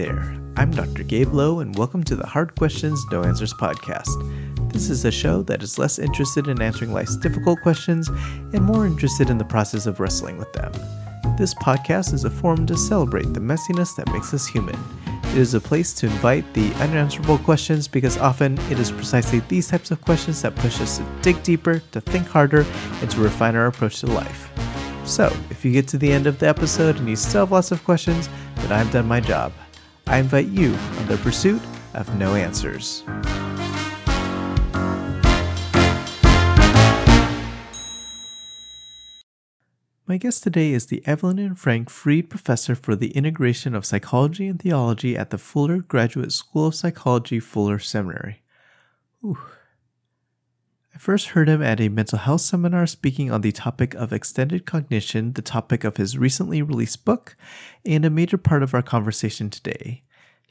there. I'm Dr. Gabe Lowe, and welcome to the Hard Questions, No Answers podcast. This is a show that is less interested in answering life's difficult questions and more interested in the process of wrestling with them. This podcast is a forum to celebrate the messiness that makes us human. It is a place to invite the unanswerable questions because often it is precisely these types of questions that push us to dig deeper, to think harder, and to refine our approach to life. So, if you get to the end of the episode and you still have lots of questions, then I've done my job. I invite you on the pursuit of no answers. My guest today is the Evelyn and Frank Freed Professor for the Integration of Psychology and Theology at the Fuller Graduate School of Psychology, Fuller Seminary. I first heard him at a mental health seminar speaking on the topic of extended cognition, the topic of his recently released book, and a major part of our conversation today.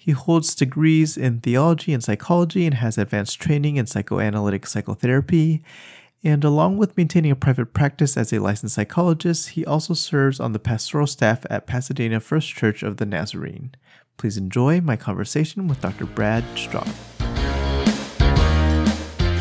He holds degrees in theology and psychology and has advanced training in psychoanalytic psychotherapy. And along with maintaining a private practice as a licensed psychologist, he also serves on the pastoral staff at Pasadena First Church of the Nazarene. Please enjoy my conversation with Dr. Brad Strawn.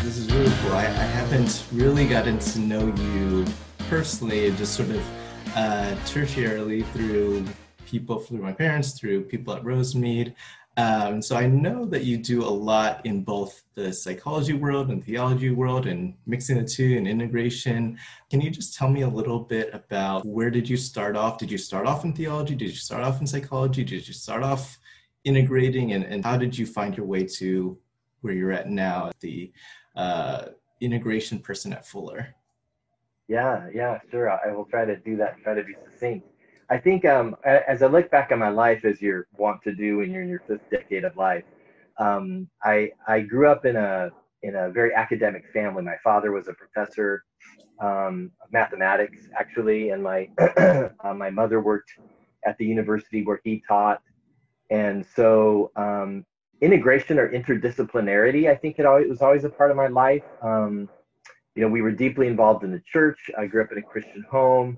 This is really cool. I, I haven't really gotten to know you personally, just sort of uh, tertiarily through people, through my parents, through people at Rosemead. Um, so I know that you do a lot in both the psychology world and theology world and mixing the two and integration. Can you just tell me a little bit about where did you start off? Did you start off in theology? Did you start off in psychology? Did you start off integrating? And, and how did you find your way to where you're at now, the uh, integration person at Fuller? Yeah, yeah, sure. I will try to do that, try to be succinct. I think um, as I look back on my life, as you're want to do when you're in your fifth decade of life, um, I I grew up in a in a very academic family. My father was a professor um, of mathematics, actually, and my uh, my mother worked at the university where he taught, and so um, integration or interdisciplinarity, I think it always was always a part of my life. Um, you know, we were deeply involved in the church. I grew up in a Christian home.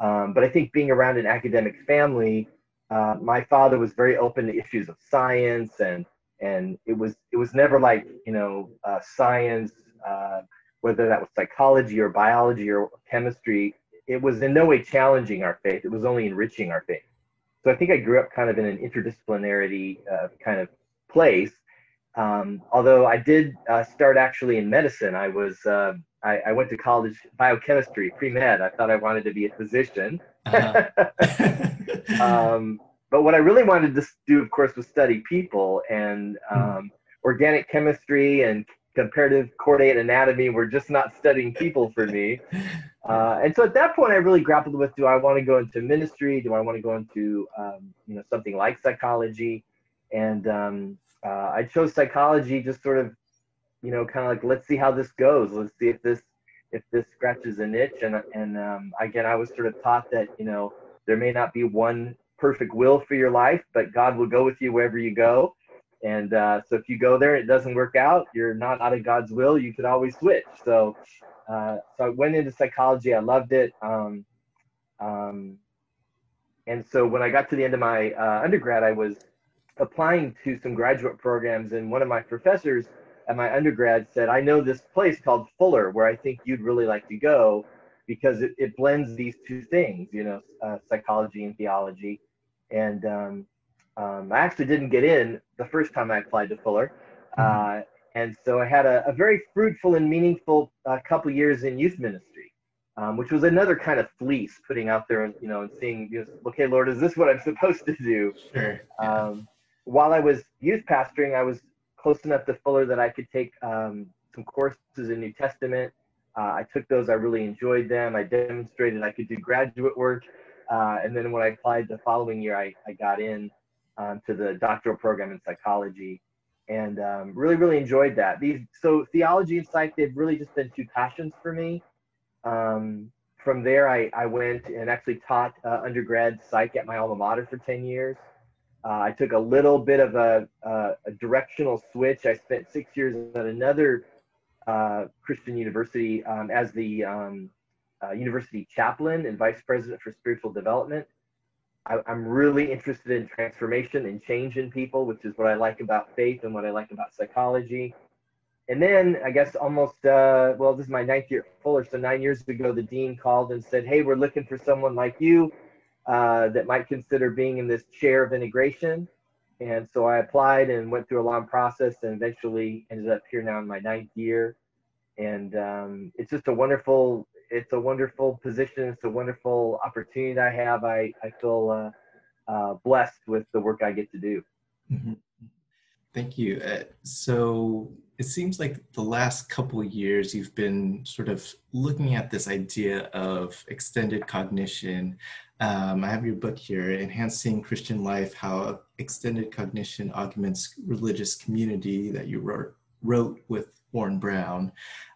Um, but I think being around an academic family, uh, my father was very open to issues of science, and and it was it was never like you know uh, science, uh, whether that was psychology or biology or chemistry. It was in no way challenging our faith. It was only enriching our faith. So I think I grew up kind of in an interdisciplinarity uh, kind of place. Um, although I did uh, start actually in medicine, I was uh, I, I went to college biochemistry, pre med. I thought I wanted to be a physician. Uh-huh. um, but what I really wanted to do, of course, was study people and hmm. um, organic chemistry and comparative chordate anatomy were just not studying people for me. Uh, and so at that point, I really grappled with: Do I want to go into ministry? Do I want to go into um, you know something like psychology? And um, uh, I chose psychology just sort of you know, kind of like let's see how this goes. Let's see if this if this scratches a niche. And and um, again, I was sort of taught that you know there may not be one perfect will for your life, but God will go with you wherever you go. And uh, so if you go there, it doesn't work out, you're not out of God's will. You could always switch. So uh, so I went into psychology. I loved it. Um, um, and so when I got to the end of my uh, undergrad, I was applying to some graduate programs, and one of my professors at my undergrad said, I know this place called Fuller where I think you'd really like to go because it, it blends these two things, you know, uh, psychology and theology. And um, um, I actually didn't get in the first time I applied to Fuller. Mm-hmm. Uh, and so I had a, a very fruitful and meaningful uh, couple years in youth ministry, um, which was another kind of fleece putting out there, and, you know, and seeing, you know, okay, Lord, is this what I'm supposed to do? Sure. Um, while I was youth pastoring, I was close enough to Fuller that I could take um, some courses in New Testament. Uh, I took those, I really enjoyed them. I demonstrated I could do graduate work. Uh, and then when I applied the following year, I, I got in um, to the doctoral program in psychology and um, really, really enjoyed that. These So theology and psych, they've really just been two passions for me. Um, from there, I, I went and actually taught uh, undergrad psych at my alma mater for 10 years. Uh, I took a little bit of a, a, a, directional switch. I spent six years at another uh, Christian university um, as the um, uh, university chaplain and vice president for spiritual development. I, am really interested in transformation and change in people, which is what I like about faith and what I like about psychology. And then I guess almost, uh, well, this is my ninth year at Fuller. So nine years ago, the dean called and said, Hey, we're looking for someone like you uh, that might consider being in this chair of integration. And so I applied and went through a long process and eventually ended up here now in my ninth year. And um, it's just a wonderful it's a wonderful position. It's a wonderful opportunity I have. I, I feel uh, uh, blessed with the work I get to do. Mm-hmm. Thank you. Uh, so it seems like the last couple years you've been sort of looking at this idea of extended cognition. Um, I have your book here, Enhancing Christian Life How Extended Cognition Augments Religious Community, that you wrote, wrote with Warren Brown.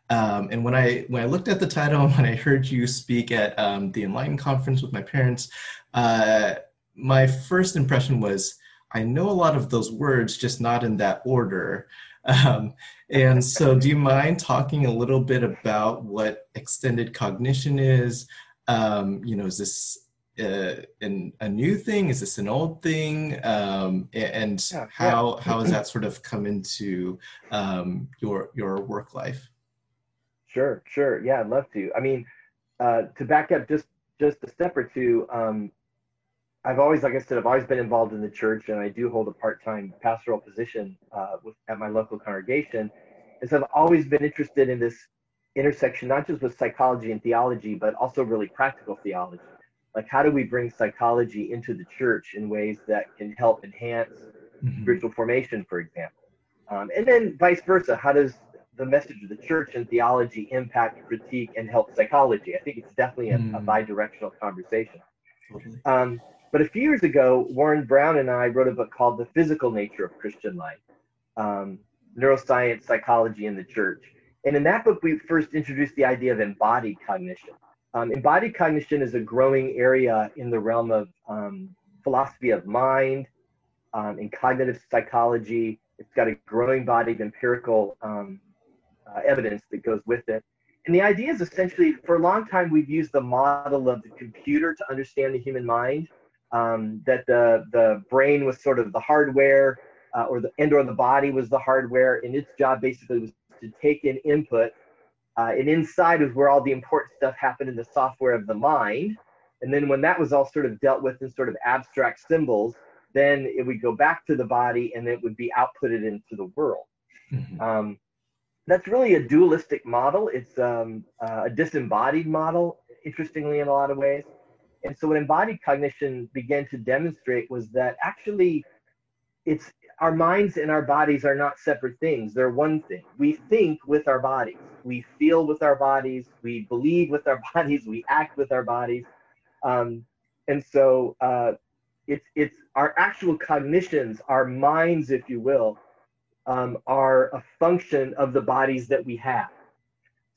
Um, and when I when I looked at the title and when I heard you speak at um, the Enlightened conference with my parents, uh, my first impression was I know a lot of those words, just not in that order. Um, and so, do you mind talking a little bit about what extended cognition is? Um, you know, is this uh, an, a new thing? Is this an old thing? Um, and yeah, how yeah. how has that sort of come into um, your your work life? Sure, sure. Yeah, I'd love to. I mean, uh, to back up just just a step or two, um, I've always, like I said, I've always been involved in the church, and I do hold a part-time pastoral position uh, with, at my local congregation. And so I've always been interested in this intersection, not just with psychology and theology, but also really practical theology. Like, how do we bring psychology into the church in ways that can help enhance mm-hmm. spiritual formation, for example? Um, and then vice versa. How does the message of the church and theology impact, critique, and help psychology. I think it's definitely a, mm. a bi-directional conversation. Totally. Um, but a few years ago, Warren Brown and I wrote a book called The Physical Nature of Christian Life, um, Neuroscience, Psychology, and the Church. And in that book, we first introduced the idea of embodied cognition. Um, embodied cognition is a growing area in the realm of um, philosophy of mind um, and cognitive psychology. It's got a growing body of empirical um, uh, evidence that goes with it. And the idea is essentially, for a long time, we've used the model of the computer to understand the human mind. Um, that the the brain was sort of the hardware, uh, or the and or the body was the hardware, and its job basically was to take in input, uh, and inside was where all the important stuff happened in the software of the mind. And then when that was all sort of dealt with in sort of abstract symbols, then it would go back to the body and it would be outputted into the world. Mm-hmm. Um, that's really a dualistic model. It's um, uh, a disembodied model, interestingly, in a lot of ways. And so, what embodied cognition began to demonstrate was that actually, it's our minds and our bodies are not separate things. They're one thing. We think with our bodies, we feel with our bodies, we believe with our bodies, we act with our bodies. Um, and so, uh, it's it's our actual cognitions, our minds, if you will, um, are a function of the bodies that we have.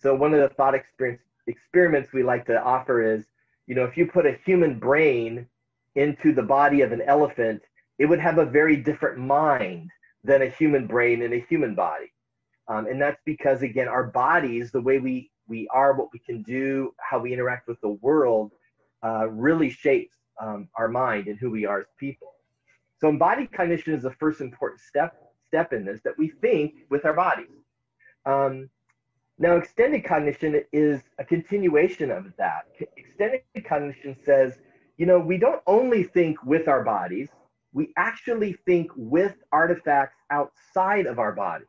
So one of the thought experience, experiments we like to offer is, you know, if you put a human brain into the body of an elephant, it would have a very different mind than a human brain in a human body. Um, and that's because, again, our bodies, the way we, we are, what we can do, how we interact with the world, uh, really shapes um, our mind and who we are as people. So embodied cognition is the first important step step in this that we think with our bodies. Um, now, extended cognition is a continuation of that. Extended cognition says, you know, we don't only think with our bodies, we actually think with artifacts outside of our body.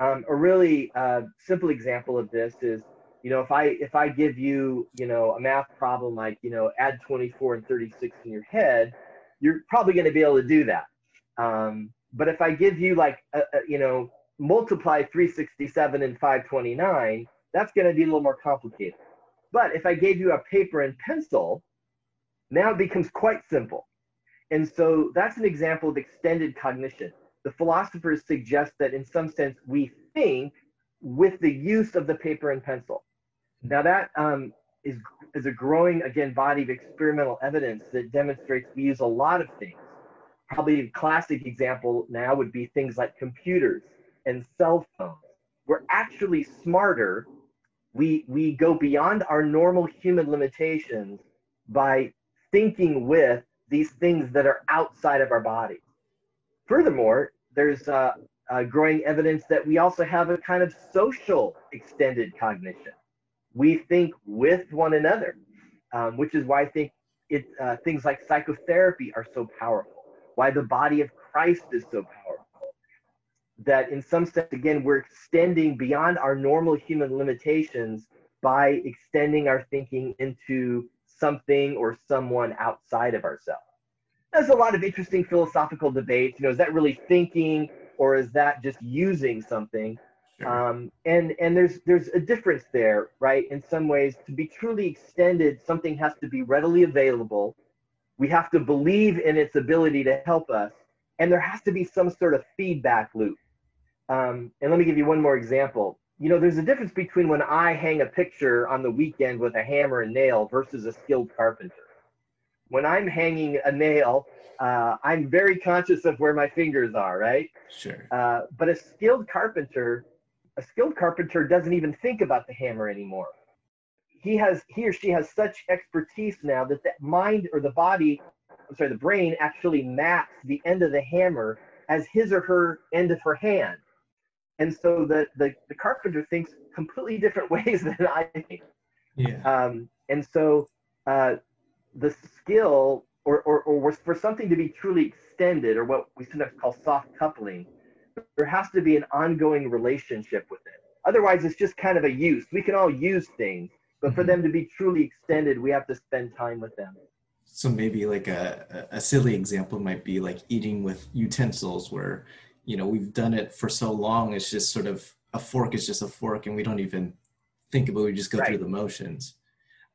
Um, a really uh, simple example of this is, you know, if I if I give you, you know, a math problem like, you know, add 24 and 36 in your head, you're probably going to be able to do that. Um, but if I give you like, a, a, you know, multiply 367 and 529, that's going to be a little more complicated. But if I gave you a paper and pencil, now it becomes quite simple. And so that's an example of extended cognition. The philosophers suggest that in some sense we think with the use of the paper and pencil. Now that um, is is a growing again body of experimental evidence that demonstrates we use a lot of things probably a classic example now would be things like computers and cell phones. We're actually smarter. We, we go beyond our normal human limitations by thinking with these things that are outside of our body. Furthermore, there's uh, uh, growing evidence that we also have a kind of social extended cognition. We think with one another, um, which is why I think it, uh, things like psychotherapy are so powerful, why the body of Christ is so powerful. That in some sense, again, we're extending beyond our normal human limitations by extending our thinking into something or someone outside of ourselves. There's a lot of interesting philosophical debates. You know, is that really thinking or is that just using something? Sure. Um, and and there's there's a difference there, right? In some ways, to be truly extended, something has to be readily available. We have to believe in its ability to help us, and there has to be some sort of feedback loop. Um, and let me give you one more example. You know, there's a difference between when I hang a picture on the weekend with a hammer and nail versus a skilled carpenter. When I'm hanging a nail, uh, I'm very conscious of where my fingers are, right? Sure. Uh, but a skilled carpenter, a skilled carpenter doesn't even think about the hammer anymore. He has, he or she has such expertise now that the mind or the body, I'm sorry, the brain actually maps the end of the hammer as his or her end of her hand. And so the, the, the carpenter thinks completely different ways than I think. Yeah. Um, and so uh, the skill or, or, or for something to be truly extended, or what we sometimes call soft coupling, there has to be an ongoing relationship with it. Otherwise, it's just kind of a use. We can all use things, but for mm-hmm. them to be truly extended, we have to spend time with them. So maybe like a, a silly example might be like eating with utensils, where you know we've done it for so long, it's just sort of a fork is just a fork, and we don't even think about. It, we just go right. through the motions.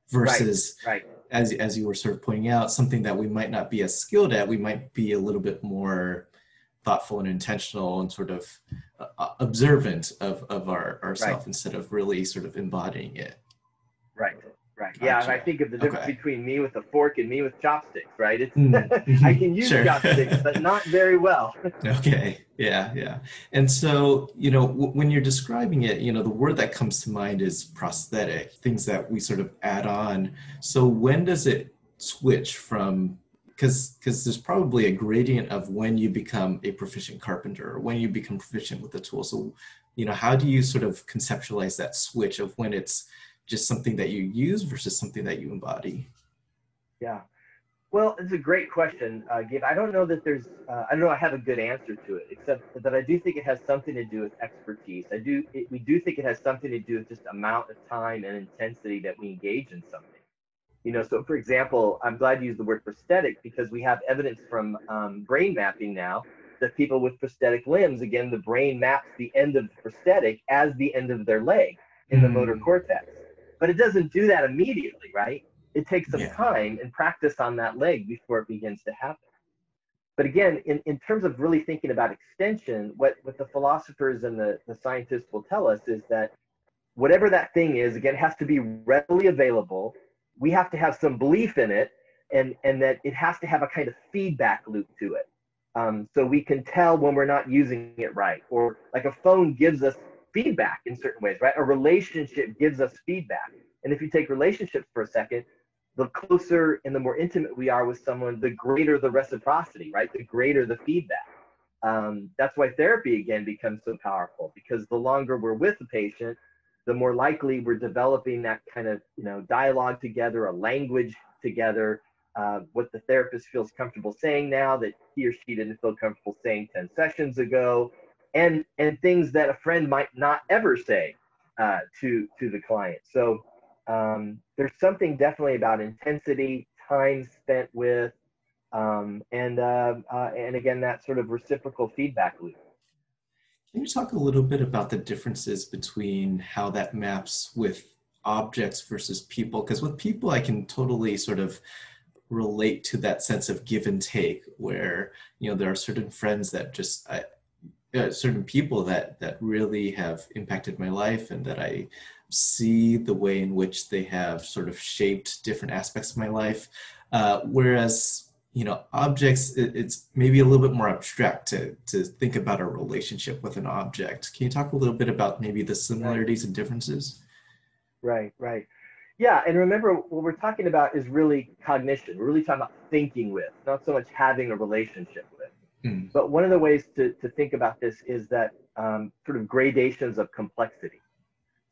Versus right. right as as you were sort of pointing out, something that we might not be as skilled at, we might be a little bit more thoughtful and intentional and sort of uh, observant of of our ourself right. instead of really sort of embodying it. Right. Right. Gotcha. Yeah, and I think of the difference okay. between me with a fork and me with chopsticks, right? It's mm-hmm. I can use sure. chopsticks, but not very well. okay. Yeah, yeah. And so, you know, w- when you're describing it, you know, the word that comes to mind is prosthetic, things that we sort of add on. So when does it switch from because because there's probably a gradient of when you become a proficient carpenter or when you become proficient with the tool. So, you know, how do you sort of conceptualize that switch of when it's just something that you use versus something that you embody? Yeah. Well, it's a great question, uh, Gabe. I don't know that there's, uh, I don't know I have a good answer to it, except that I do think it has something to do with expertise. I do, it, we do think it has something to do with just amount of time and intensity that we engage in something. You know, so for example, I'm glad you used the word prosthetic because we have evidence from um, brain mapping now that people with prosthetic limbs, again, the brain maps the end of the prosthetic as the end of their leg in the motor hmm. cortex but it doesn't do that immediately, right? It takes some yeah. time and practice on that leg before it begins to happen. But again, in, in terms of really thinking about extension, what, what the philosophers and the, the scientists will tell us is that whatever that thing is, again, has to be readily available. We have to have some belief in it, and, and that it has to have a kind of feedback loop to it. Um, so we can tell when we're not using it right, or like a phone gives us feedback in certain ways, right? A relationship gives us feedback. And if you take relationships for a second, the closer and the more intimate we are with someone, the greater the reciprocity, right? The greater the feedback. Um, that's why therapy again becomes so powerful because the longer we're with the patient, the more likely we're developing that kind of you know dialogue together, a language together. Uh, what the therapist feels comfortable saying now that he or she didn't feel comfortable saying 10 sessions ago and and things that a friend might not ever say uh, to to the client. So um, there's something definitely about intensity, time spent with, um, and uh, uh, and again that sort of reciprocal feedback loop. Can you talk a little bit about the differences between how that maps with objects versus people? Because with people, I can totally sort of relate to that sense of give and take, where you know there are certain friends that just I, uh, certain people that that really have impacted my life and that I see the way in which they have sort of shaped different aspects of my life. Uh, whereas you know objects it, it's maybe a little bit more abstract to to think about a relationship with an object can you talk a little bit about maybe the similarities right. and differences right right Yeah, and remember what we're talking about is really cognition. We're really talking about thinking with, not so much having a relationship. Mm. But one of the ways to, to think about this is that um, sort of gradations of complexity.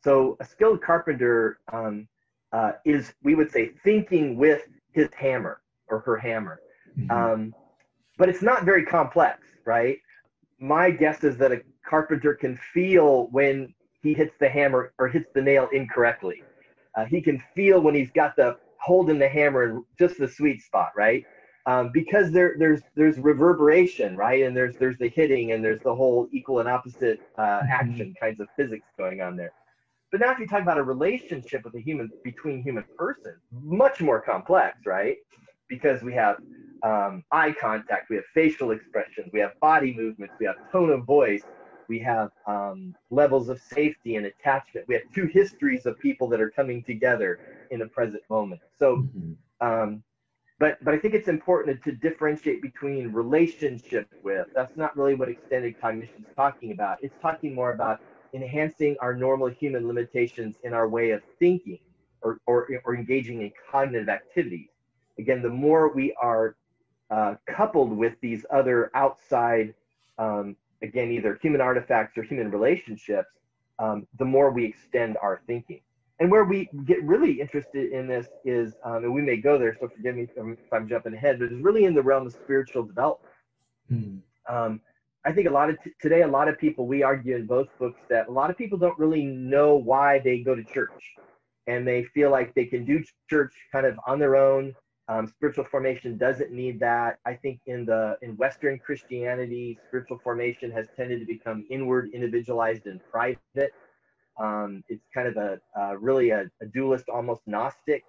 So a skilled carpenter um, uh, is, we would say, thinking with his hammer or her hammer. Mm-hmm. Um, but it's not very complex, right? My guess is that a carpenter can feel when he hits the hammer or hits the nail incorrectly. Uh, he can feel when he's got the holding the hammer in just the sweet spot, right? Um, because there, there's there's reverberation, right? And there's there's the hitting and there's the whole equal and opposite uh, mm-hmm. action kinds of physics going on there. But now, if you talk about a relationship with a human between human person, much more complex, right? Because we have um, eye contact, we have facial expressions, we have body movements, we have tone of voice, we have um, levels of safety and attachment. We have two histories of people that are coming together in a present moment. So, mm-hmm. But but I think it's important to differentiate between relationship with. That's not really what extended cognition is talking about. It's talking more about enhancing our normal human limitations in our way of thinking or, or, or engaging in cognitive activities. Again, the more we are uh, coupled with these other outside, um, again, either human artifacts or human relationships, um, the more we extend our thinking. And where we get really interested in this is, um, and we may go there, so forgive me if I'm jumping ahead, but it's really in the realm of spiritual development. Mm. I think a lot of t- today, a lot of people, we argue in both books that a lot of people don't really know why they go to church and they feel like they can do church kind of on their own um, spiritual formation doesn't need that. I think in the in Western Christianity, spiritual formation has tended to become inward, individualized, and private. Um, it's kind of a uh, really a, a, dualist, almost Gnostic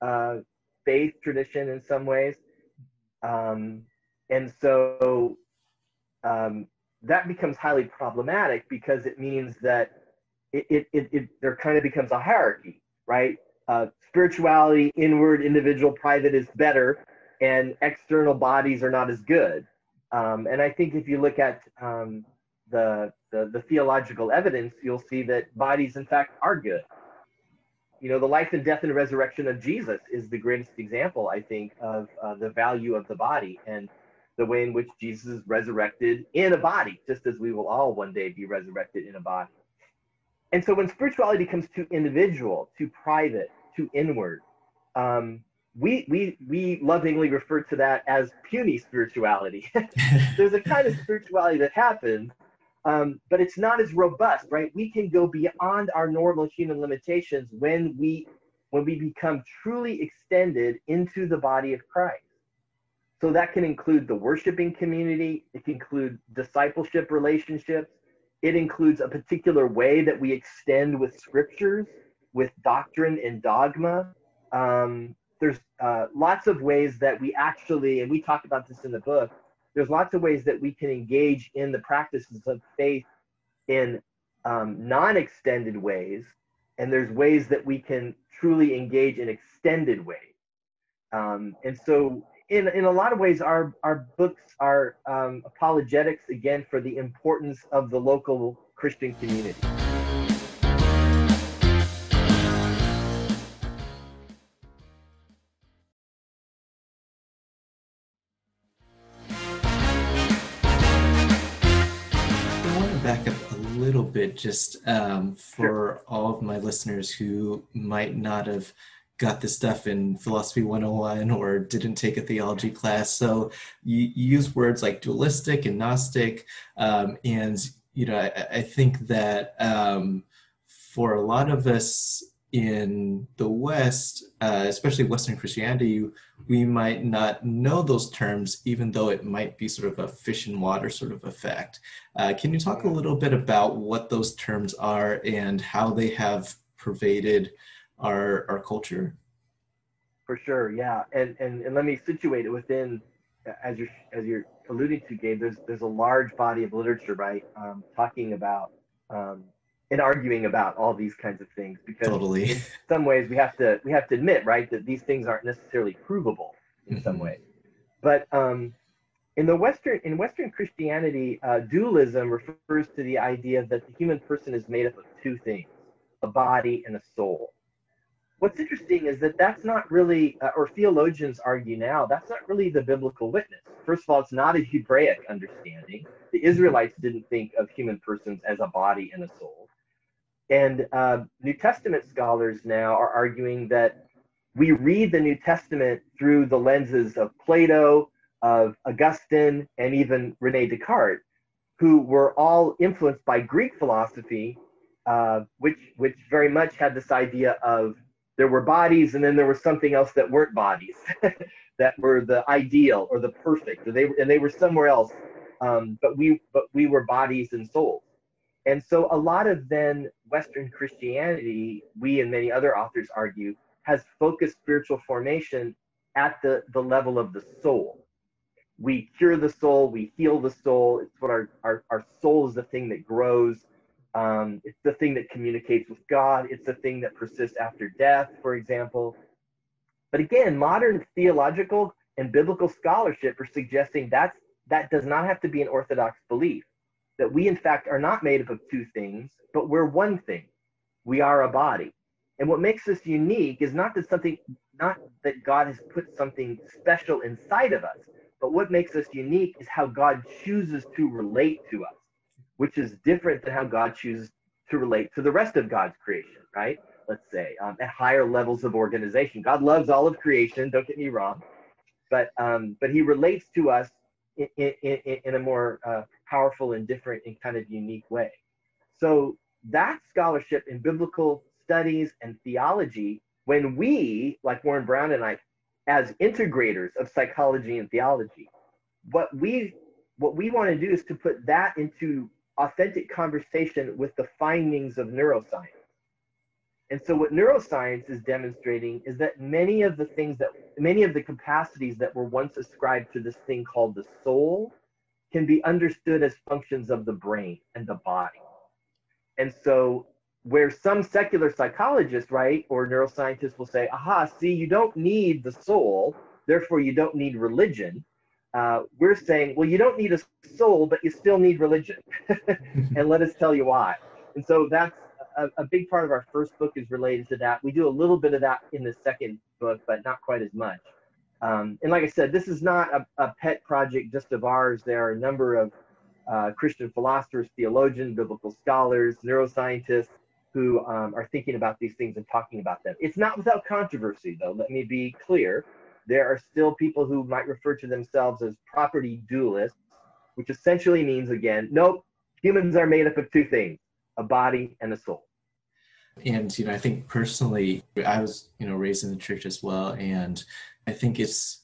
uh, faith tradition in some ways, um, and so um, that becomes highly problematic because it means that it, it, it, it there kind of becomes a hierarchy, right? uh, spirituality, inward, individual, private is better, and external bodies are not as good. Um, and I think if you look at um, the, the, the theological evidence, you'll see that bodies, in fact, are good. You know, the life and death and resurrection of Jesus is the greatest example, I think, of uh, the value of the body and the way in which Jesus is resurrected in a body, just as we will all one day be resurrected in a body. And so when spirituality comes too individual, too private, too inward, um, we, we, we lovingly refer to that as puny spirituality. There's a kind of spirituality that happens, um, but it's not as robust, right? We can go beyond our normal human limitations when we when we become truly extended into the body of Christ. So that can include the worshiping community, it can include discipleship relationships, it includes a particular way that we extend with scriptures, with doctrine and dogma. Um, there's uh, lots of ways that we actually, and we talk about this in the book, there's lots of ways that we can engage in the practices of faith in um, non extended ways. And there's ways that we can truly engage in extended ways. Um, and so in, in a lot of ways, our, our books are um, apologetics, again, for the importance of the local Christian community. Bit just um, for sure. all of my listeners who might not have got this stuff in philosophy 101 or didn't take a theology class so you, you use words like dualistic and gnostic um, and you know i, I think that um, for a lot of us in the west uh, especially western christianity we might not know those terms even though it might be sort of a fish and water sort of effect uh, can you talk a little bit about what those terms are and how they have pervaded our our culture. For sure, yeah, and and and let me situate it within, as you're as you're alluding to, Gabe. There's there's a large body of literature, right, um, talking about um, and arguing about all these kinds of things because totally. in some ways we have to we have to admit, right, that these things aren't necessarily provable in mm-hmm. some ways, but um, in the Western in Western Christianity, uh, dualism refers to the idea that the human person is made up of two things: a body and a soul what's interesting is that that's not really, uh, or theologians argue now, that's not really the biblical witness. First of all, it's not a Hebraic understanding. The Israelites didn't think of human persons as a body and a soul. And uh, New Testament scholars now are arguing that we read the New Testament through the lenses of Plato, of Augustine, and even Rene Descartes, who were all influenced by Greek philosophy, uh, which which very much had this idea of there were bodies and then there was something else that weren't bodies that were the ideal or the perfect or they and they were somewhere else. Um, but we but we were bodies and souls and so a lot of then western christianity we and many other authors argue has focused spiritual formation at the the level of the soul we cure the soul we heal the soul it's what our our, our soul is the thing that grows um, it's the thing that communicates with God. It's the thing that persists after death, for example. But again, modern theological and biblical scholarship are suggesting that's, that does not have to be an orthodox belief. That we, in fact, are not made up of two things, but we're one thing. We are a body. And what makes us unique is not that something, not that God has put something special inside of us, but what makes us unique is how God chooses to relate to us which is different than how God chooses to relate to the rest of God's creation, right? Let's say um, at higher levels of organization. God loves all of creation, don't get me wrong, but um, but He relates to us in, in, in, a more uh, powerful and different and kind of unique way. So that scholarship in biblical studies and theology, when we, like Warren Brown and I, as integrators of psychology and theology, what we what we want to do is to put that into authentic conversation with the findings of neuroscience. And so what neuroscience is demonstrating is that many of the things that many of the capacities that were once ascribed to this thing called the soul can be understood as functions of the brain and the body. And so where some secular psychologists, right, or neuroscientists will say, aha, see, you don't need the soul, therefore you don't need religion uh, we're saying, well, you don't need a soul, but you still need religion. and let us tell you why. And so that's a, a, big part of our first book is related to that. We do a little bit of that in the second book, but not quite as much. Um, and like I said, this is not a, a, pet project just of ours. There are a number of uh, Christian philosophers, theologians, biblical scholars, neuroscientists who um, are thinking about these things and talking about them. It's not without controversy, though. Let me be clear there are still people who might refer to themselves as property dualists, which essentially means, again, nope, humans are made up of two things a body and a soul. And, you know, I think personally, I was, you know, raised in the church as well. And I think it's,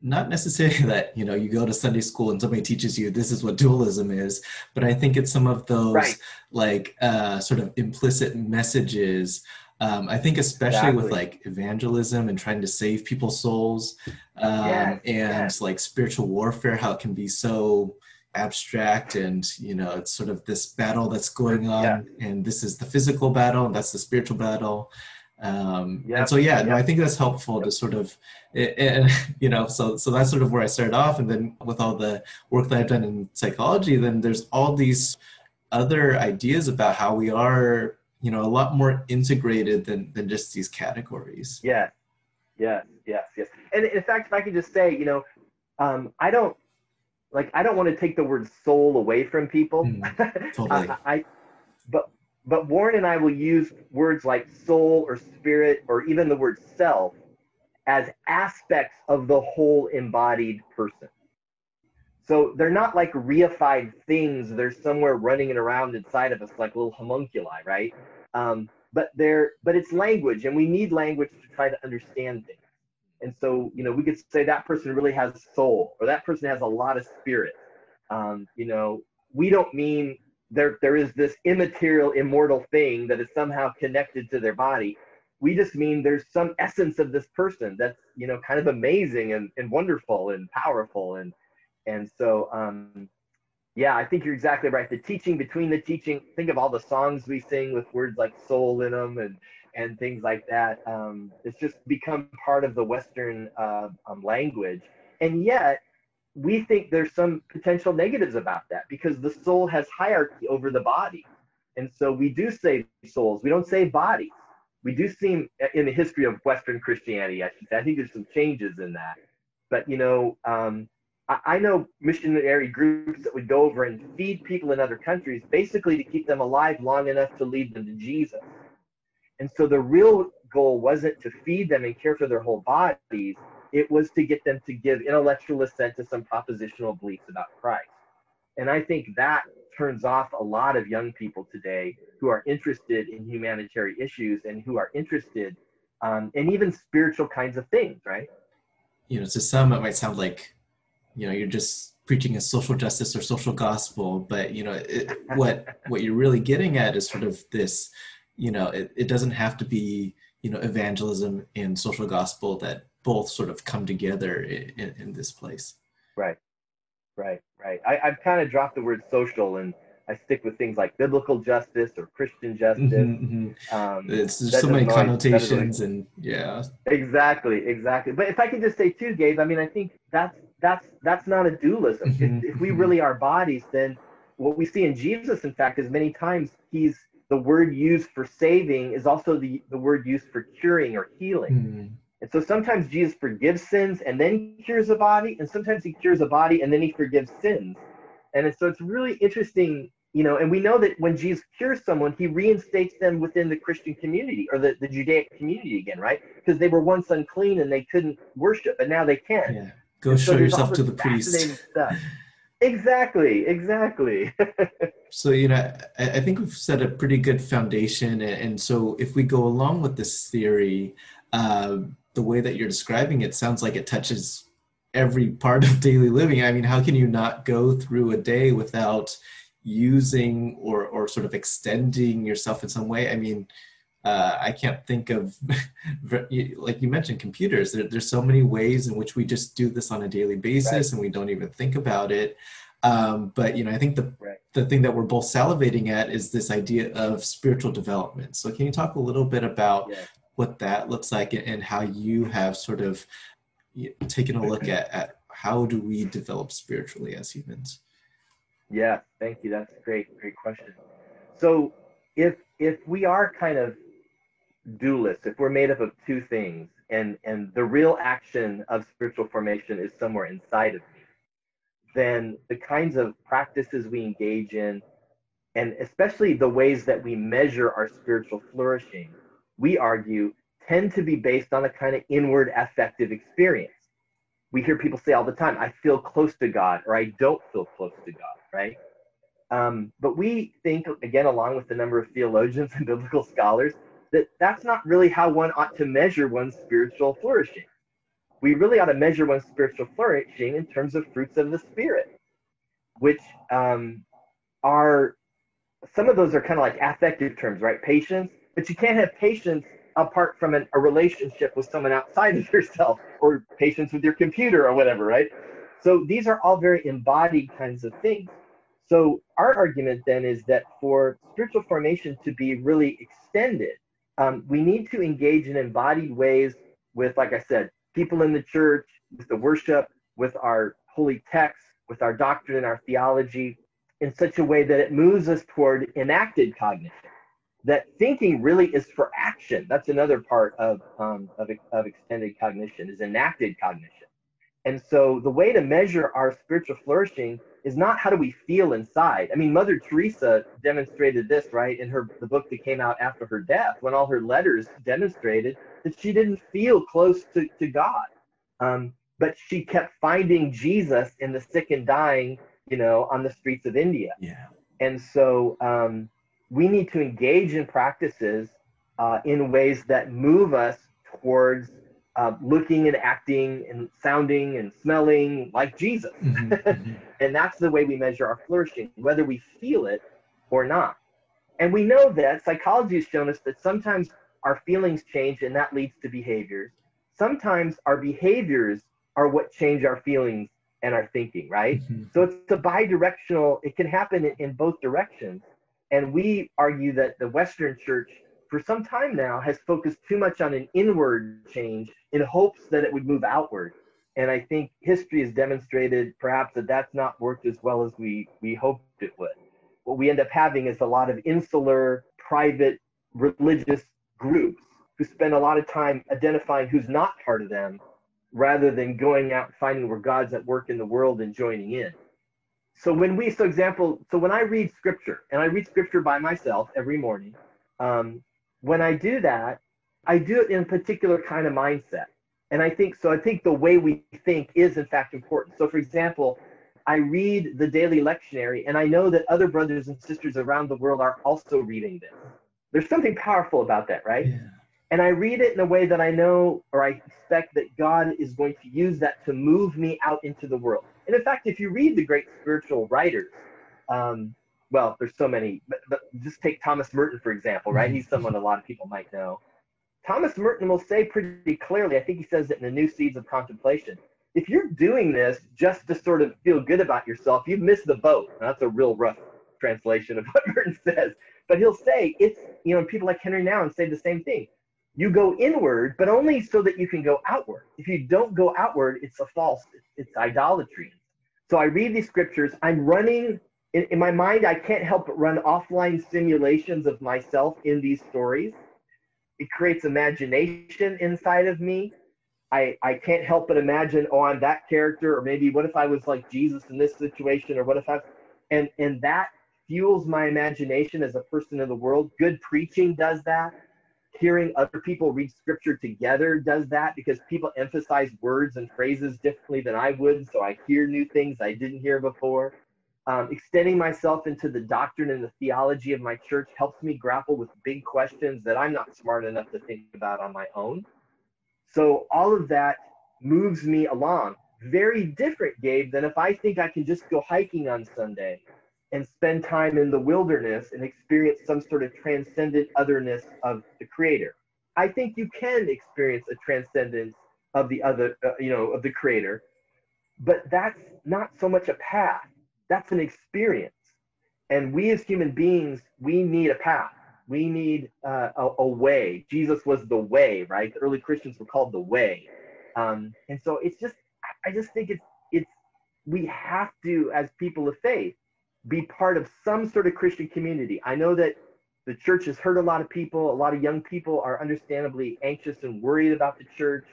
not necessarily that you know you go to sunday school and somebody teaches you this is what dualism is but i think it's some of those right. like uh, sort of implicit messages um, I think especially exactly. with like evangelism and trying to save people's souls um, yes, and yes. like spiritual warfare, how it can be so abstract and you know it's sort of this battle that's going on yeah. and this is the physical battle and that's the spiritual battle um yep. and so yeah yep. no, i think that's helpful yep. to sort of and you know so so that's sort of where i started off and then with all the work that i've done in psychology then there's all these other ideas about how we are you know a lot more integrated than than just these categories yeah yes yes yes and in fact if i could just say you know um, i don't like i don't want to take the word soul away from people mm, totally. I, I but but warren and i will use words like soul or spirit or even the word self as aspects of the whole embodied person so they're not like reified things. They're somewhere running and around inside of us like little homunculi, right? Um, but they're but it's language, and we need language to try to understand things. And so, you know, we could say that person really has soul, or that person has a lot of spirit. Um, you know, we don't mean there there is this immaterial, immortal thing that is somehow connected to their body. We just mean there's some essence of this person that's you know kind of amazing and, and wonderful and powerful and and so um, yeah, I think you're exactly right. The teaching between the teaching, think of all the songs we sing with words like soul in them and and things like that. Um, it's just become part of the Western uh, um, language, and yet we think there's some potential negatives about that because the soul has hierarchy over the body, and so we do say souls. We don't say bodies. we do seem in the history of Western Christianity, I I think there's some changes in that. But you know, um, I, I know missionary groups that would go over and feed people in other countries, basically to keep them alive long enough to lead them to Jesus. And so the real goal wasn't to feed them and care for their whole bodies; it was to get them to give intellectual assent to some propositional beliefs about Christ. And I think that turns off a lot of young people today who are interested in humanitarian issues and who are interested um, in even spiritual kinds of things, right? You know, to some it might sound like, you know, you're just preaching a social justice or social gospel, but you know, it, what what you're really getting at is sort of this, you know, it, it doesn't have to be, you know, evangelism and social gospel that both sort of come together in, in this place. Right. Right, right. I, I've kind of dropped the word social and I stick with things like biblical justice or Christian justice. Mm-hmm, mm-hmm. Um, it's there's so many connotations and yeah. Exactly, exactly. But if I could just say too, Gabe, I mean, I think that's that's that's not a dualism. Mm-hmm, if, if we mm-hmm. really are bodies, then what we see in Jesus, in fact, is many times he's the word used for saving is also the, the word used for curing or healing. Mm-hmm. And so sometimes Jesus forgives sins and then cures a body, and sometimes he cures a body and then he forgives sins. And so it's really interesting, you know, and we know that when Jesus cures someone, he reinstates them within the Christian community or the, the Judaic community again, right? Because they were once unclean and they couldn't worship, and now they can. Yeah. Go and show so yourself to the priest. Exactly, exactly. so, you know, I, I, think we've set a pretty good foundation. And so if we go along with this theory, uh, the way that you're describing it sounds like it touches every part of daily living. I mean, how can you not go through a day without using or, or sort of extending yourself in some way? I mean, uh, I can't think of, like you mentioned, computers. There, there's so many ways in which we just do this on a daily basis right. and we don't even think about it. Um, but you know, I think the right. the thing that we're both salivating at is this idea of spiritual development. So, can you talk a little bit about yeah what that looks like and how you have sort of taken a look at, at how do we develop spiritually as humans? Yeah thank you. That's a great great question. So if if we are kind of dualists if we're made up of two things and and the real action of spiritual formation is somewhere inside of me then the kinds of practices we engage in and especially the ways that we measure our spiritual flourishing we argue, tend to be based on a kind of inward affective experience. We hear people say all the time, I feel close to God or I don't feel close to God, right? Um, but we think, again, along with a number of theologians and biblical scholars, that that's not really how one ought to measure one's spiritual flourishing. We really ought to measure one's spiritual flourishing in terms of fruits of the Spirit, which um, are some of those are kind of like affective terms, right? Patience, but you can't have patience apart from an, a relationship with someone outside of yourself or patience with your computer or whatever, right? So these are all very embodied kinds of things. So our argument then is that for spiritual formation to be really extended, um, we need to engage in embodied ways with, like I said, people in the church, with the worship, with our holy texts, with our doctrine and our theology, in such a way that it moves us toward enacted cognition that thinking really is for action. That's another part of, um, of, of extended cognition is enacted cognition. And so the way to measure our spiritual flourishing is not how do we feel inside. I mean, Mother Teresa demonstrated this, right, in her the book that came out after her death, when all her letters demonstrated that she didn't feel close to, to God. Um, but she kept finding Jesus in the sick and dying, you know, on the streets of India. Yeah. And so um, we need to engage in practices uh, in ways that move us towards uh, looking and acting and sounding and smelling like Jesus. Mm-hmm, mm-hmm. and that's the way we measure our flourishing, whether we feel it or not. And we know that psychology has shown us that sometimes our feelings change and that leads to behaviors. Sometimes our behaviors are what change our feelings and our thinking, right? Mm-hmm. So it's a bi-directional, it can happen in, in both directions. And we argue that the Western church, for some time now, has focused too much on an inward change in hopes that it would move outward. And I think history has demonstrated perhaps that that's not worked as well as we, we hoped it would. What we end up having is a lot of insular, private, religious groups who spend a lot of time identifying who's not part of them rather than going out and finding where God's at work in the world and joining in. So when we, so example, so when I read scripture and I read scripture by myself every morning, um, when I do that, I do it in a particular kind of mindset. And I think, so I think the way we think is in fact important. So for example, I read the daily lectionary and I know that other brothers and sisters around the world are also reading this. There's something powerful about that, right? Yeah. And I read it in a way that I know or I expect that God is going to use that to move me out into the world. And in fact, if you read the great spiritual writers, um, well, there's so many, but, but just take Thomas Merton, for example, right? He's someone a lot of people might know. Thomas Merton will say pretty clearly, I think he says it in the New Seeds of Contemplation, if you're doing this just to sort of feel good about yourself, you've missed the boat. Now, that's a real rough translation of what Merton says. But he'll say it's, you know, people like Henri Nouwen say the same thing. You go inward, but only so that you can go outward. If you don't go outward, it's a false, it's idolatry. So I read these scriptures. I'm running in, in my mind, I can't help but run offline simulations of myself in these stories. It creates imagination inside of me I, I can't help but imagine, oh, I'm that character, or maybe what if I was like Jesus in this situation, or what if I, and and that fuels my imagination as a person in the world. Good preaching does that. Hearing other people read scripture together does that because people emphasize words and phrases differently than I would. So I hear new things I didn't hear before. Um, extending myself into the doctrine and the theology of my church helps me grapple with big questions that I'm not smart enough to think about on my own. So all of that moves me along. Very different, Gabe, than if I think I can just go hiking on Sunday and spend time in the wilderness and experience some sort of transcendent otherness of the creator. I think you can experience a transcendence of the other, uh, you know, of the creator, but that's not so much a path. That's an experience. And we as human beings, we need a path. We need uh, a, a, way. Jesus was the way, right? The early Christians were called the way. Um, and so it's just, I just think it's, it's, we have to, as people of faith, be part of some sort of Christian community. I know that the church has hurt a lot of people. A lot of young people are understandably anxious and worried about the church,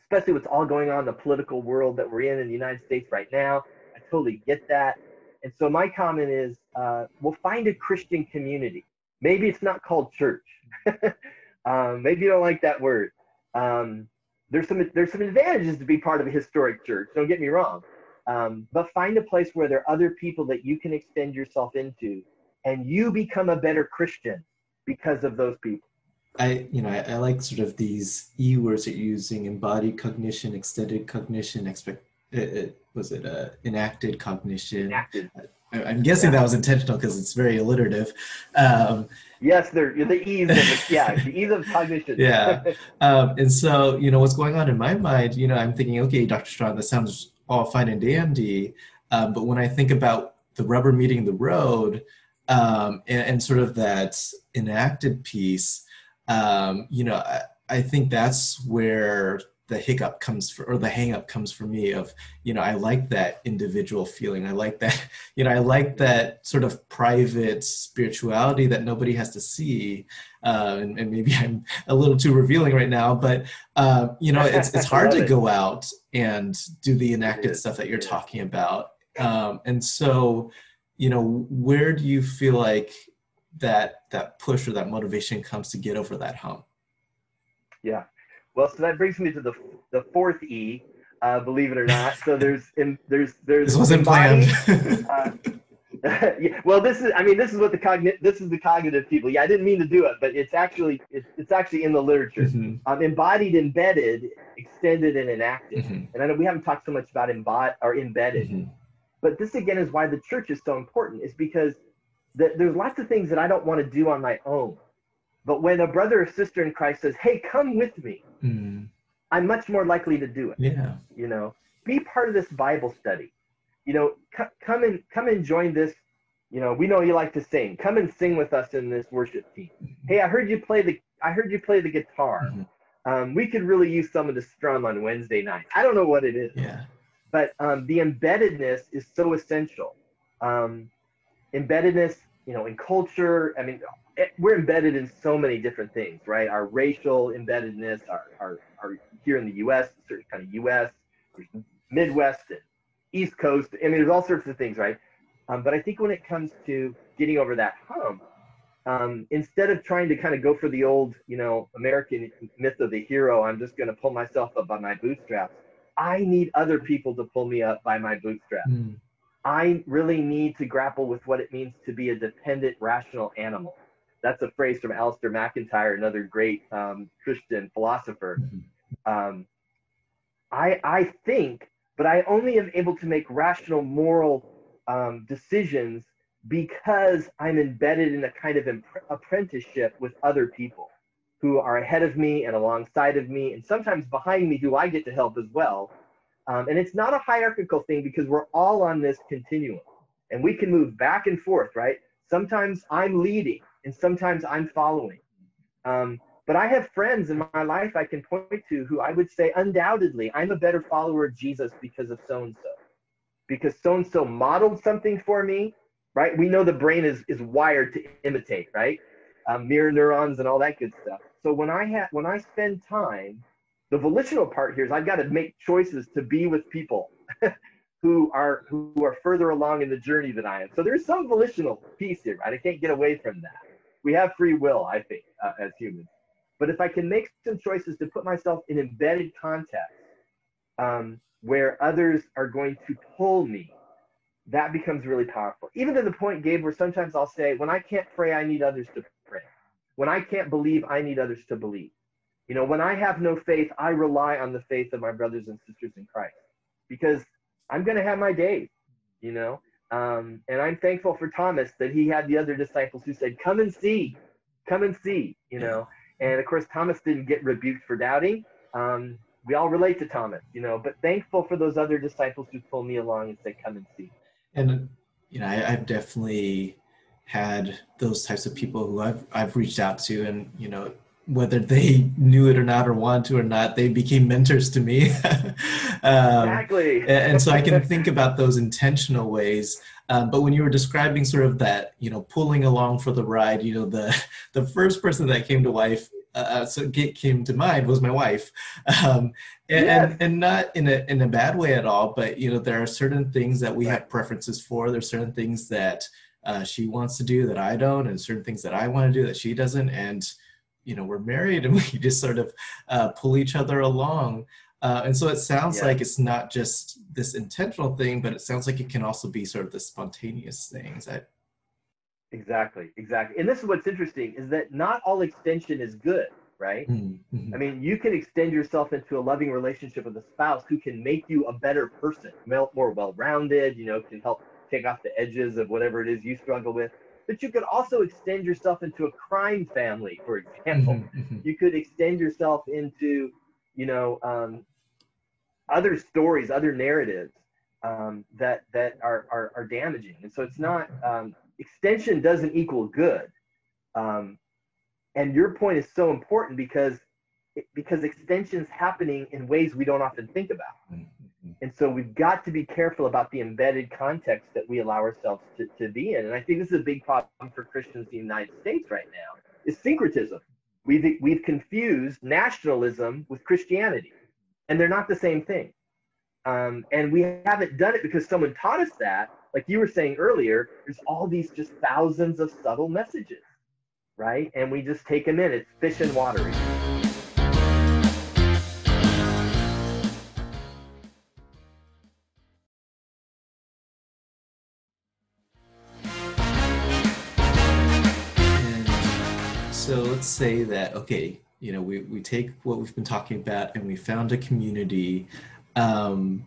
especially what's all going on in the political world that we're in in the United States right now. I totally get that. And so my comment is, uh, we'll find a Christian community. Maybe it's not called church. um, maybe you don't like that word. Um, there's some there's some advantages to be part of a historic church. Don't get me wrong, um, but find a place where there are other people that you can extend yourself into, and you become a better Christian because of those people. I you know I, I like sort of these e words that you're using: embodied cognition, extended cognition, expect. Uh, uh was it uh, enacted cognition? Enacted. I'm guessing that was intentional because it's very alliterative. Um, yes, they're the ease of it, yeah, the ease of cognition. yeah, um, and so you know what's going on in my mind. You know, I'm thinking, okay, Dr. Strawn, that sounds all fine and dandy, um, but when I think about the rubber meeting the road um, and, and, sort of that enacted piece, um, you know, I, I think that's where the hiccup comes for, or the hangup comes for me of you know i like that individual feeling. I like that you know i like that sort of private spirituality that nobody has to see uh, and, and, maybe i'm a little too revealing right now but uh, you know it's, it's hard to go out and do the enacted stuff that you're talking about. Um, and so you know where do you feel like that that push or that motivation comes to get over that hump? Yeah well, so that brings me to the the fourth E, uh, believe it or not. So there's in, there's there's this wasn't planned. uh, yeah, well, this is I mean this is what the cognitive this is the cognitive people. Yeah, I didn't mean to do it, but it's actually it's, it's actually in the literature. Mm-hmm. Um, embodied, embedded, extended, and enacted. Mm-hmm. And I know we haven't talked so much about embodied or embedded, mm-hmm. but this again is why the church is so important. Is because the, there's lots of things that I don't want to do on my own. But when a brother or sister in Christ says, "Hey, come with me," mm. I'm much more likely to do it. Yeah. You know, be part of this Bible study. You know, c- come and come and join this. You know, we know you like to sing. Come and sing with us in this worship team. Mm-hmm. Hey, I heard you play the I heard you play the guitar. Mm-hmm. Um, we could really use someone to strum on Wednesday night. I don't know what it is. Yeah. But um, the embeddedness is so essential. Um, embeddedness you know, in culture. I mean, we're embedded in so many different things, right? Our racial embeddedness, our, our, our here in the U.S., certain kind of U.S., Midwest, and East Coast. I mean, there's all sorts of things, right? Um, but I think when it comes to getting over that hump, um, instead of trying to kind of go for the old, you know, American myth of the hero, I'm just going to pull myself up by my bootstraps. I need other people to pull me up by my bootstraps. Mm. I really need to grapple with what it means to be a dependent, rational animal. That's a phrase from Alasdair MacIntyre, another great um, Christian philosopher. Um, I, I think, but I only am able to make rational, moral um, decisions because I'm embedded in a kind of imp- apprenticeship with other people who are ahead of me and alongside of me, and sometimes behind me, who I get to help as well. Um, and it's not a hierarchical thing because we're all on this continuum and we can move back and forth, right? Sometimes I'm leading and sometimes I'm following. Um, but I have friends in my life I can point to who I would say undoubtedly I'm a better follower of Jesus because of so and so, because so and so modeled something for me, right? We know the brain is is wired to imitate, right? Um, mirror neurons and all that good stuff. So when I have when I spend time the volitional part here is I've got to make choices to be with people who are who are further along in the journey than I am. So there's some volitional piece here, right? I can't get away from that. We have free will, I think, uh, as humans. But if I can make some choices to put myself in embedded context um, where others are going to pull me, that becomes really powerful. Even to the point, Gabe, where sometimes I'll say, when I can't pray, I need others to pray. When I can't believe, I need others to believe. You know, when I have no faith, I rely on the faith of my brothers and sisters in Christ because I'm going to have my days, you know. Um, and I'm thankful for Thomas that he had the other disciples who said, Come and see, come and see, you know. And of course, Thomas didn't get rebuked for doubting. Um, we all relate to Thomas, you know, but thankful for those other disciples who pull me along and say, Come and see. And, you know, I, I've definitely had those types of people who I've, I've reached out to and, you know, whether they knew it or not or wanted to or not, they became mentors to me. um, exactly. and so I can think about those intentional ways. Um, but when you were describing sort of that, you know, pulling along for the ride, you know, the the first person that came to wife, uh, uh so came to mind was my wife, um, and, yes. and, and not in a in a bad way at all. But you know, there are certain things that we have preferences for. There's certain things that uh, she wants to do that I don't, and certain things that I want to do that she doesn't, and you know we're married and we just sort of uh, pull each other along uh, and so it sounds yeah. like it's not just this intentional thing but it sounds like it can also be sort of the spontaneous things that exactly exactly and this is what's interesting is that not all extension is good right mm-hmm. mm-hmm. i mean you can extend yourself into a loving relationship with a spouse who can make you a better person more well-rounded you know can help take off the edges of whatever it is you struggle with but you could also extend yourself into a crime family, for example. Mm-hmm, mm-hmm. You could extend yourself into, you know, um, other stories, other narratives um, that that are, are, are damaging. And so it's not um, extension doesn't equal good. Um, and your point is so important because because extension is happening in ways we don't often think about. Mm-hmm. And so we've got to be careful about the embedded context that we allow ourselves to, to be in. And I think this is a big problem for Christians in the United States right now is syncretism. We've, we've confused nationalism with Christianity, and they're not the same thing. Um, and we haven't done it because someone taught us that. Like you were saying earlier, there's all these just thousands of subtle messages, right? And we just take them in. It's fish and watery. Say that okay you know we, we take what we've been talking about and we found a community um,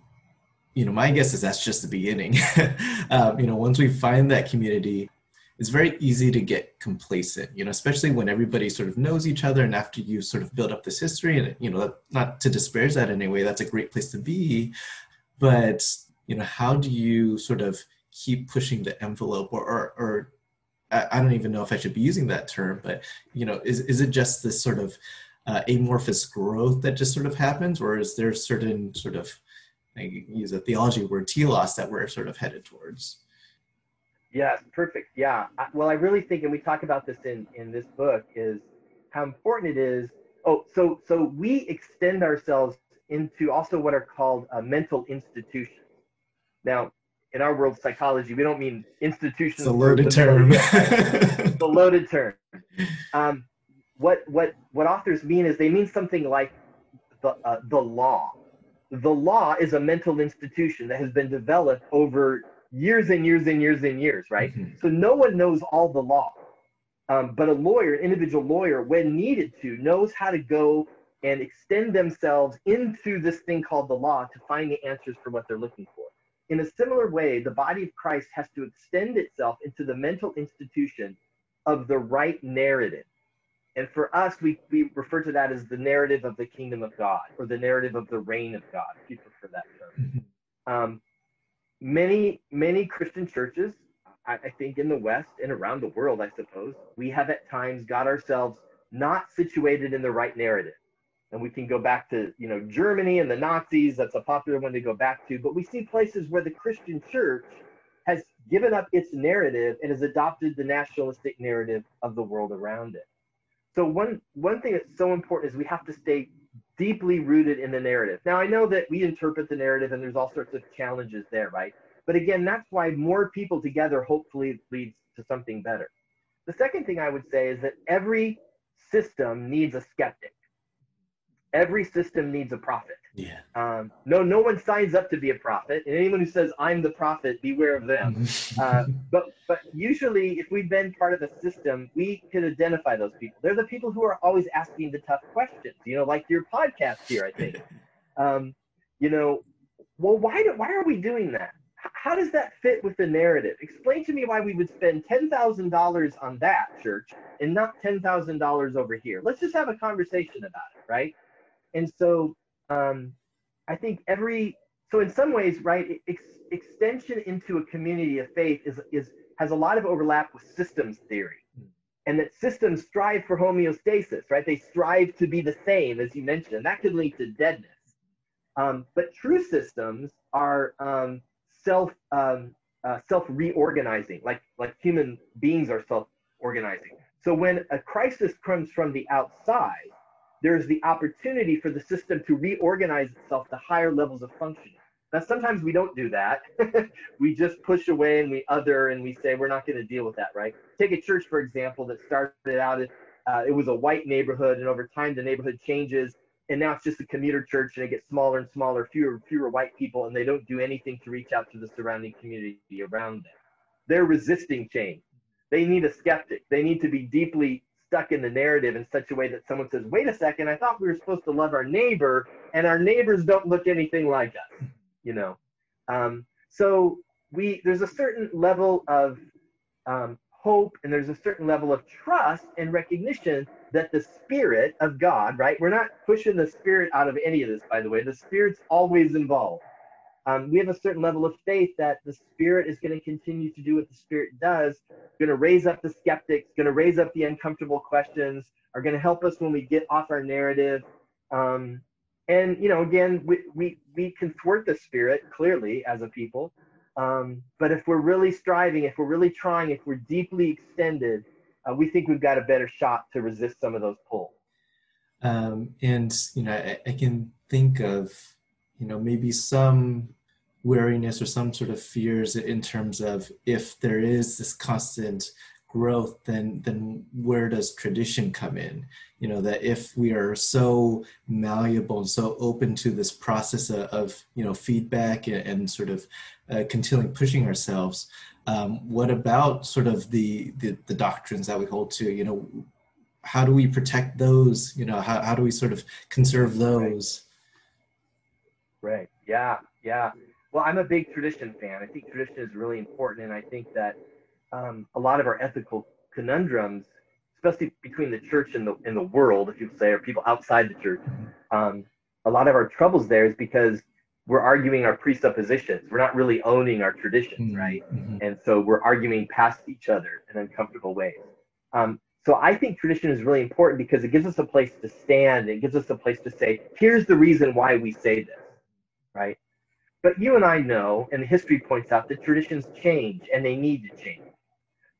you know my guess is that's just the beginning. Um, you know once we find that community it's very easy to get complacent you know especially when everybody sort of knows each other and after you sort of build up this history and you know not to disparage that in any way that's a great place to be. But you know how do you sort of keep pushing the envelope or, or, or I, don't even know if I should be using that term, but you know, is is it just this sort of uh, amorphous growth that just sort of happens, or is there certain sort of I use a theology word telos that we're sort of headed towards? Yes, perfect. Yeah. Well, I really think, and we talk about this in in this book, is how important it is. Oh, so so we extend ourselves into also what are called uh, mental institutions. Now, in our world, psychology, we don't mean institutions. It's a loaded term. it's a loaded term. Um, what what what authors mean is they mean something like the uh, the law. The law is a mental institution that has been developed over years and years and years and years, right? Mm-hmm. So no one knows all the law. Um, but a lawyer, individual lawyer, when needed to, knows how to go and extend themselves into this thing called the law to find the answers for what they're looking for. In a similar way, the body of Christ has to extend itself into the mental institution of the right narrative. And for us, we, we refer to that as the narrative of the kingdom of God or the narrative of the reign of God, if you prefer that term. Mm-hmm. Um, many, many Christian churches, I, I think in the West and around the world, I suppose, we have at times got ourselves not situated in the right narrative. And we can go back to, you know, Germany and the Nazis. That's a popular one to go back to. But we see places where the Christian church has given up its narrative and has adopted the nationalistic narrative of the world around it. So one one thing that's so important is we have to stay deeply rooted in the narrative. Now I know that we interpret the narrative and there's all sorts of challenges there, right? But again, that's why more people together hopefully leads to something better. The second thing I would say is that every system needs a skeptic every system needs a prophet. Yeah. Um, no, no one signs up to be a prophet, and anyone who says I'm the prophet, beware of them. uh, but but usually, if we've been part of a system, we could identify those people. They're the people who are always asking the tough questions. You know, like your podcast here, I think. Um, you know, well, why do, why are we doing that? How does that fit with the narrative? Explain to me why we would spend ten thousand dollars on that church and not ten thousand dollars over here. Let's just have a conversation about it, right? And so um, I think every so in some ways, right, ex- extension into a community of faith is is has a lot of overlap with systems theory. And that systems strive for homeostasis, right? They strive to be the same, as you mentioned, and that could lead to deadness. Um, but true systems are um, self um, uh, self reorganizing, like like human beings are self organizing. So when a crisis comes from the outside, there's the opportunity for the system to reorganize itself to higher levels of functioning. Now, sometimes we don't do that. we just push away and we other and we say we're not going to deal with that, right? Take a church, for example, that started out, uh, it was a white neighborhood, and over time the neighborhood changes, and now it's just a commuter church, and it gets smaller and smaller, fewer and fewer white people, and they don't do anything to reach out to the surrounding community around them. They're resisting change. They need a skeptic. They need to be deeply stuck in the narrative in such a way that someone says, wait a second, I thought we were supposed to love our neighbor, and our neighbors don't look anything like us, you know. Um, so we there's a certain level of um, hope and there's a certain level of trust and recognition that the spirit of God, right? We're not pushing the spirit out of any of this, by the way. The spirit's always involved um, we have a certain level of faith that the Spirit is going to continue to do what the Spirit does, going to raise up the skeptics, going to raise up the uncomfortable questions, are going to help us when we get off our narrative. Um, and you know, again, we, we we can thwart the Spirit clearly as a people, um, but if we're really striving, if we're really trying, if we're deeply extended, uh, we think we've got a better shot to resist some of those pulls. Um, and you know, I, I can think of you know maybe some wariness or some sort of fears in terms of if there is this constant growth then then where does tradition come in you know that if we are so malleable and so open to this process of, of you know feedback and, and sort of uh, continually pushing ourselves um, what about sort of the, the the doctrines that we hold to you know how do we protect those you know how, how do we sort of conserve those Right. Yeah. Yeah. Well, I'm a big tradition fan. I think tradition is really important, and I think that um, a lot of our ethical conundrums, especially between the church and the in the world, if you say, or people outside the church, um, a lot of our troubles there is because we're arguing our presuppositions. We're not really owning our traditions, mm-hmm. right? Mm-hmm. And so we're arguing past each other in uncomfortable ways. Um, so I think tradition is really important because it gives us a place to stand. It gives us a place to say, here's the reason why we say this right? But you and I know, and history points out that traditions change and they need to change.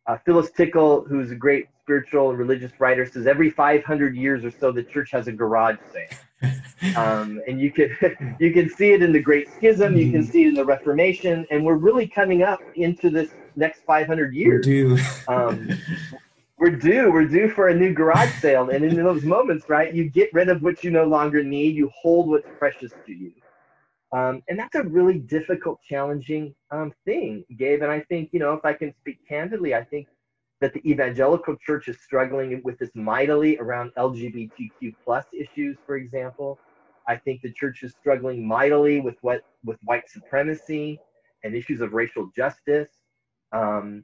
uh, Phyllis Tickle, who's a great spiritual and religious writer, says every 500 years or so the church has a garage sale. Um, and you can you can see it in the Great Schism, you can mm. see it in the Reformation, and we're really coming up into this next 500 years. We're due. um, we're due. We're due for a new garage sale, and in those moments, right, you get rid of what you no longer need. You hold what's precious to you, um, and that's a really difficult, challenging um, thing, Gabe. And I think you know, if I can speak candidly, I think that the evangelical church is struggling with this mightily around LGBTQ plus issues, for example. I think the church is struggling mightily with what with white supremacy and issues of racial justice. Um,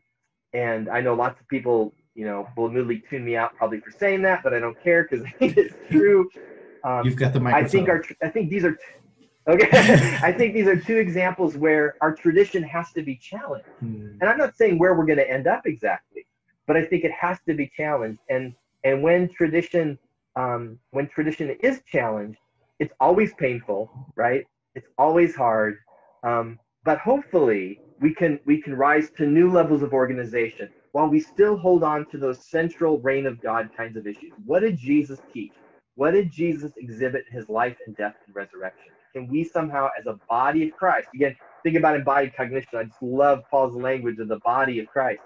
and I know lots of people, you know, will immediately tune me out probably for saying that, but I don't care because I think it's true. Um, You've got the microphone. I think our I think these are okay. I think these are two examples where our tradition has to be challenged. Hmm. And I'm not saying where we're going to end up exactly, but I think it has to be challenged. And and when tradition um, when tradition is challenged, it's always painful, right? It's always hard. Um, but hopefully we can we can rise to new levels of organization while we still hold on to those central reign of God kinds of issues. What did Jesus teach? What did Jesus exhibit his life and death and resurrection? Can we somehow, as a body of Christ, again, think about embodied cognition. I just love Paul's language of the body of Christ.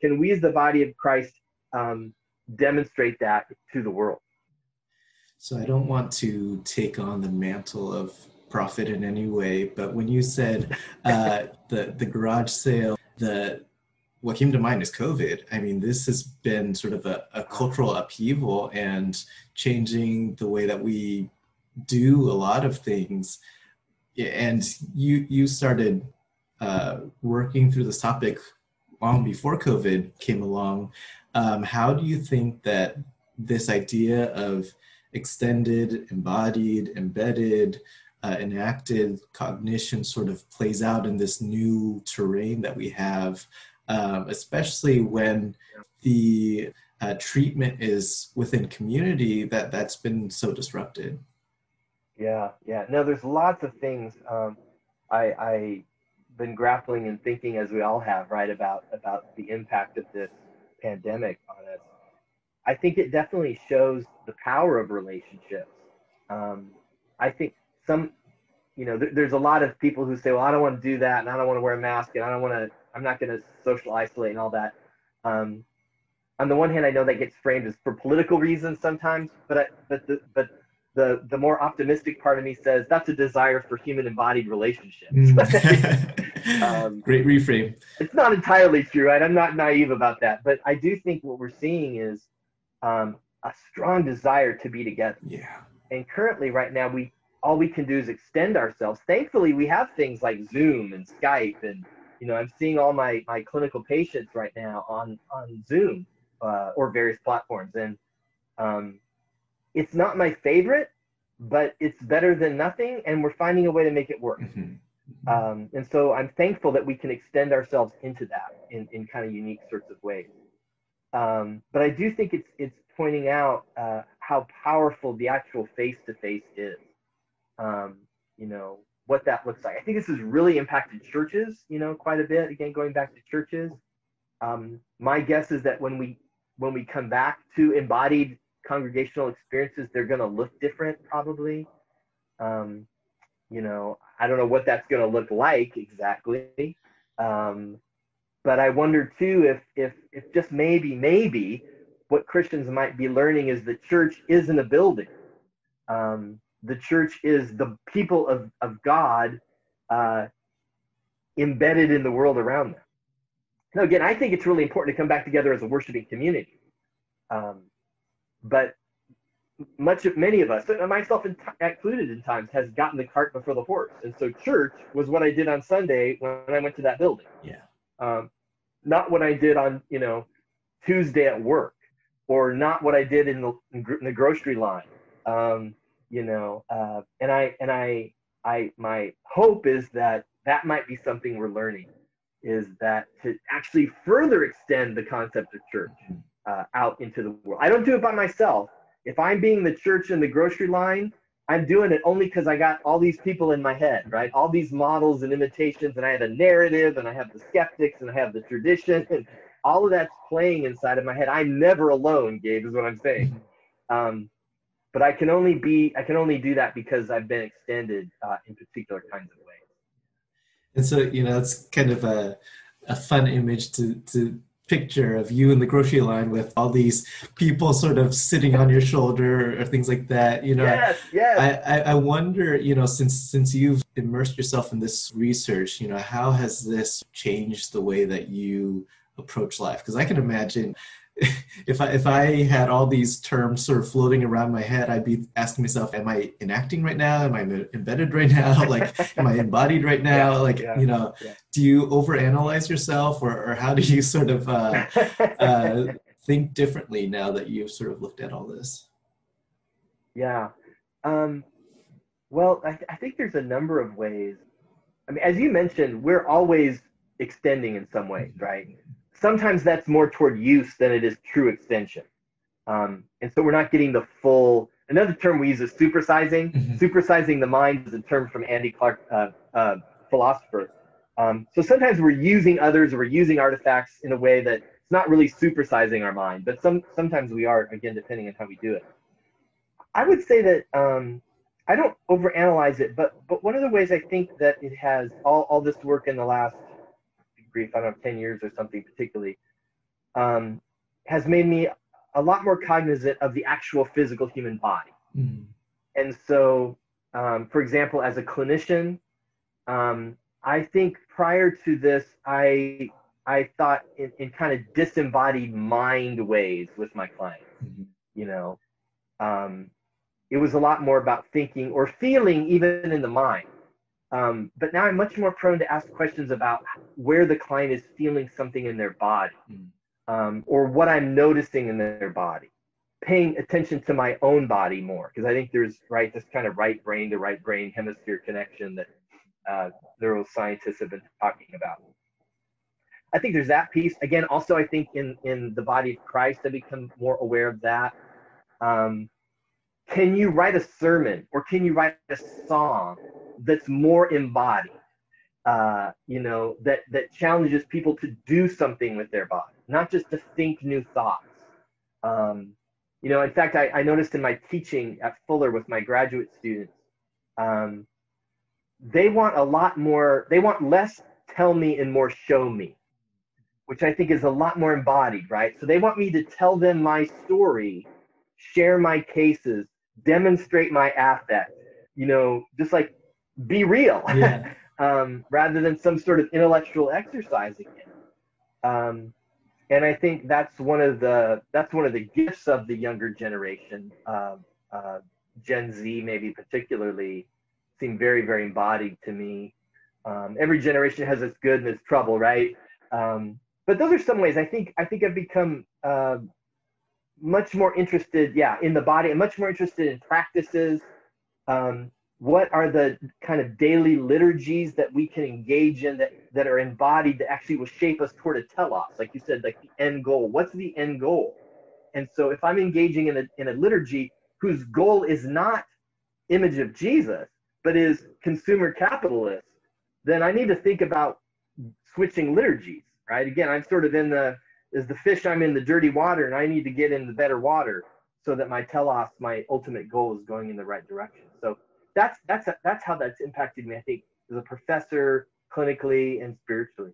Can we, as the body of Christ, um, demonstrate that to the world? So I don't want to take on the mantle of prophet in any way, but when you said uh, the the garage sale, the what came to mind is COVID. I mean, this has been sort of a, a cultural upheaval and changing the way that we do a lot of things. And you you started uh, working through this topic long before COVID came along. Um, how do you think that this idea of extended, embodied, embedded, uh, enacted cognition sort of plays out in this new terrain that we have, um, especially when the uh, treatment is within community that that's been so disrupted. Yeah, yeah. No, there's lots of things um, I, I been grappling and thinking as we all have, right, about about the impact of this pandemic on us. I think it definitely shows the power of relationships. Um, I think some, you know, th- there's a lot of people who say, well, I don't want to do that, and I don't want to wear a mask, and I don't want to, I'm not going to social isolate and all that. Um, on the one hand, I know that gets framed as for political reasons sometimes, but I, but the but the the more optimistic part of me says that's a desire for human embodied relationships. Mm. um, Great reframe. It's not entirely true, right? I'm not naive about that, but I do think what we're seeing is um, a strong desire to be together. Yeah. And currently, right now, we all we can do is extend ourselves. Thankfully, we have things like Zoom and Skype, and you know, I'm seeing all my my clinical patients right now on on Zoom uh, or various platforms, and um, it's not my favorite, but it's better than nothing, and we're finding a way to make it work. Mm-hmm. mm-hmm. Um, and so I'm thankful that we can extend ourselves into that in, in kind of unique sorts of ways. Um, but I do think it's it's pointing out uh, how powerful the actual face to face is. Um, you know what that looks like. I think this has really impacted churches. You know quite a bit. Again, going back to churches. Um, my guess is that when we when we come back to embodied congregational experiences, they're going to look different probably. Um, you know, I don't know what that's going to look like exactly. Um, but I wonder too if if if just maybe maybe what Christians might be learning is the church isn't a building. Um, the church is the people of of God uh, embedded in the world around them. Now again, I think it's really important to come back together as a worshiping community. Um, but much of many of us, myself included in times, has gotten the cart before the horse. And so church was what I did on Sunday when I went to that building. Yeah um, not what I did on you know Tuesday at work, or not what I did in the, in the grocery line. Um, you know, uh, and I and I I my hope is that that might be something we're learning, is that to actually further extend the concept of church uh, out into the world. I don't do it by myself. If I'm being the church in the grocery line, I'm doing it only because I got all these people in my head, right? All these models and imitations, and I have a narrative, and I have the skeptics, and I have the tradition, and all of that's playing inside of my head. I'm never alone, Gabe, is what I'm saying. Um, but I can only be, I can only do that because I've been extended uh, in particular kinds of ways. And so, you know, it's kind of a, a fun image to, to picture of you in the grocery line with all these people sort of sitting on your shoulder or things like that you know yes, yes. I, I wonder you know since since you've immersed yourself in this research you know how has this changed the way that you approach life because i can imagine if I if I had all these terms sort of floating around my head, I'd be asking myself, "Am I enacting right now? Am I embedded right now? Like, am I embodied right now? Yeah, like, yeah, you know, yeah. do you overanalyze yourself, or or how do you sort of uh, uh, think differently now that you've sort of looked at all this? Yeah, um, well, I, I think there's a number of ways. I mean, as you mentioned, we're always extending in some ways, right? Sometimes that's more toward use than it is true extension. Um, and so we're not getting the full. Another term we use is supersizing. Mm-hmm. Supersizing the mind is a term from Andy Clark, uh, uh, philosopher. Um, so sometimes we're using others or we're using artifacts in a way that it's not really supersizing our mind, but some sometimes we are again depending on how we do it. I would say that um, I don't overanalyze it, but but one of the ways I think that it has all, all this work in the last brief, I don't know, 10 years or something particularly, um, has made me a lot more cognizant of the actual physical human body. Mm. And so, um, for example, as a clinician, um, I think prior to this, I I thought in, in kind of disembodied mind ways with my clients. Mm-hmm. You know, um, it was a lot more about thinking or feeling, even in the mind. Um, but now I'm much more prone to ask questions about where the client is feeling something in their body mm. um, or what I'm noticing in their body, paying attention to my own body more. Because I think there's, right, this kind of right brain to right brain hemisphere connection that uh, neuroscientists have been talking about. I think there's that piece. Again, also, I think in, in the body of Christ, I become more aware of that. Um, can you write a sermon or can you write a song that's more embodied, uh, you know, that that challenges people to do something with their body, not just to think new thoughts. Um, you know, in fact, I, I, noticed in my teaching at Fuller with my graduate students, um, they want a lot more. They want less tell me and more show me, which I think is a lot more embodied, right? So they want me to tell them my story, share my cases, demonstrate my affect, you know, just like be real yeah. um, rather than some sort of intellectual exercise it. Um, and I think that's one of the that's one of the gifts of the younger generation. Uh, uh, Gen Z, maybe particularly, seem very very embodied to me. Um, every generation has its good and its trouble, right? Um, but those are some ways I think I think I've become uh, much more interested, yeah, in the body. and much more interested in practices. Um, what are the kind of daily liturgies that we can engage in that, that are embodied that actually will shape us toward a telos? Like you said like the end goal. What's the end goal? And so if i'm engaging in a, in a liturgy whose goal is not image of jesus but is consumer capitalist then i need to think about switching liturgies right? Again i'm sort of in the is the fish i'm in the dirty water and i need to get in the better water so that my telos my ultimate goal is going in the right direction that's that's that's how that's impacted me. I think as a professor, clinically and spiritually.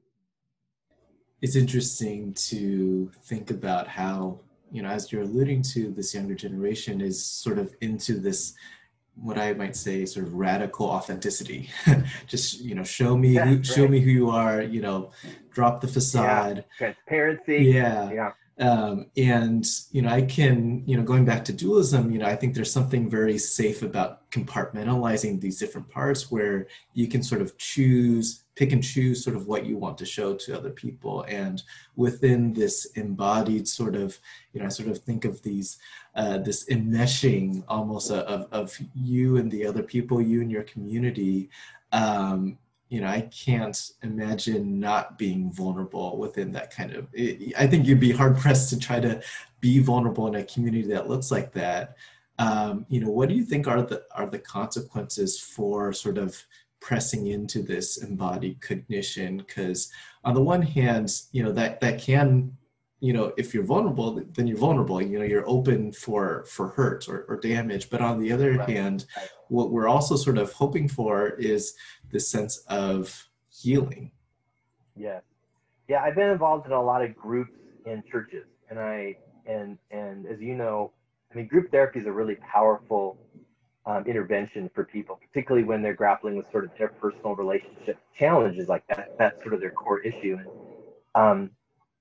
It's interesting to think about how you know, as you're alluding to, this younger generation is sort of into this what I might say sort of radical authenticity. Just you know, show me who, right. show me who you are. You know, drop the facade. Yeah. Transparency. Yeah. Yeah um, and you know i can you know going back to dualism you know i think there's something very safe about compartmentalizing these different parts where you can sort of choose pick and choose sort of what you want to show to other people. And within this embodied sort of you know i sort of think of these uh, this enmeshing almost of, of you and the other people you and your community um, you know, I can't imagine not being vulnerable within that kind of. It, I think you'd be hard pressed to try to be vulnerable in a community that looks like that. Um, you know, what do you think are the are the consequences for sort of pressing into this embodied cognition because on the one hand you know that that can you know if you're vulnerable then you're vulnerable you know you're open for for hurt or, or damage but on the other right. hand what we're also sort of hoping for is this sense of healing yeah yeah i've been involved in a lot of groups in churches and i and and as you know i mean group therapy is a really powerful um, intervention for people, particularly when they're grappling with sort of interpersonal relationship challenges like that. That's sort of their core issue. And um,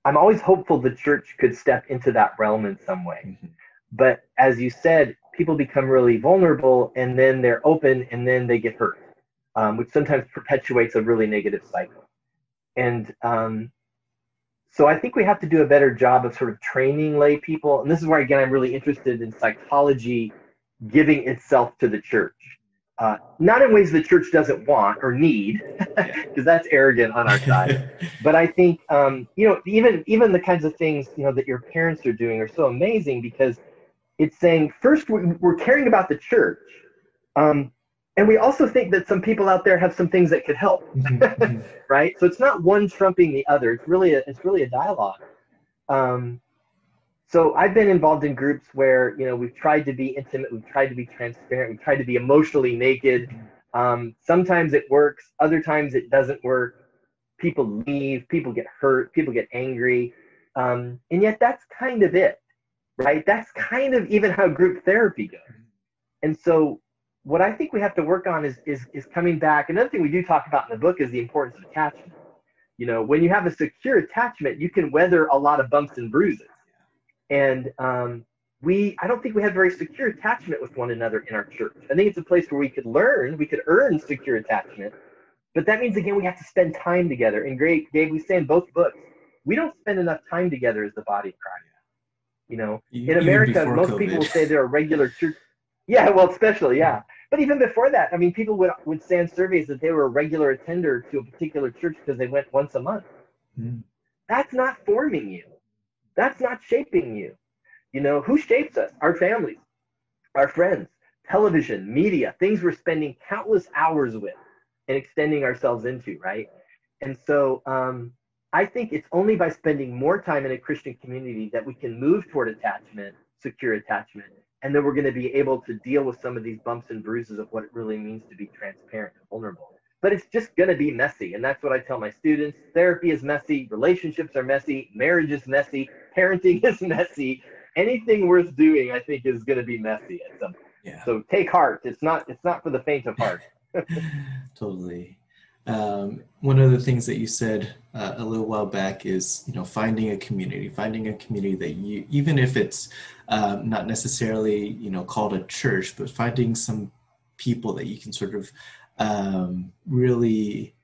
I'm always hopeful the church could step into that realm in some way. Mm-hmm. But as you said, people become really vulnerable and then they're open and then they get hurt, um, which sometimes perpetuates a really negative cycle. And um, so I think we have to do a better job of sort of training lay people. And this is where, again, I'm really interested in psychology giving itself to the church. Uh, not in ways the church doesn't want or need, because that's arrogant on our side. but I think um, you know even even the kinds of things you know that your parents are doing are so amazing because it's saying first we're, caring about the church, um, and we also think that some people out there have some things that could help, mm-hmm, mm-hmm. right? So it's not one trumping the other. It's really a, it's really a dialogue. Um, so I've been involved in groups where you know we've tried to be intimate, we've tried to be transparent, we've tried to be emotionally naked. Um, sometimes it works, other times it doesn't work. People leave, people get hurt, people get angry, um, and yet that's kind of it, right? That's kind of even how group therapy goes. And so what I think we have to work on is is is coming back. Another thing we do talk about in the book is the importance of attachment. You know, when you have a secure attachment, you can weather a lot of bumps and bruises and um, we, I don't think we have very secure attachment with one another in our church. I think it's a place where we could learn, we could earn secure attachment. But that means, again, we have to spend time together. And great, Gabe, we say in both books, we don't spend enough time together as the body of Christ. You know, in America, most COVID. people will say they're a regular church. Yeah, well, especially, yeah. But even before that, I mean, people would, would say in surveys that they were a regular attender to a particular church because they went once a month. Mm. That's not forming you. That's not shaping you. You know, who shapes us? Our families, our friends, television, media, things we're spending countless hours with and extending ourselves into, right? And so um, I think it's only by spending more time in a Christian community that we can move toward attachment, secure attachment, and then we're going to be able to deal with some of these bumps and bruises of what it really means to be transparent and vulnerable but it's just going to be messy. And that's what I tell my students. Therapy is messy, relationships are messy, marriage is messy, parenting is messy. Anything worth doing, I think, is going to be messy at some point. Yeah. So take heart. It's not. It's not for the faint of heart. totally. Um, one of the things that you said uh, a little while back is, you know, finding a community, finding a community that you, even if it's um, not necessarily, you know, called a church, but finding some people that you can sort of um, really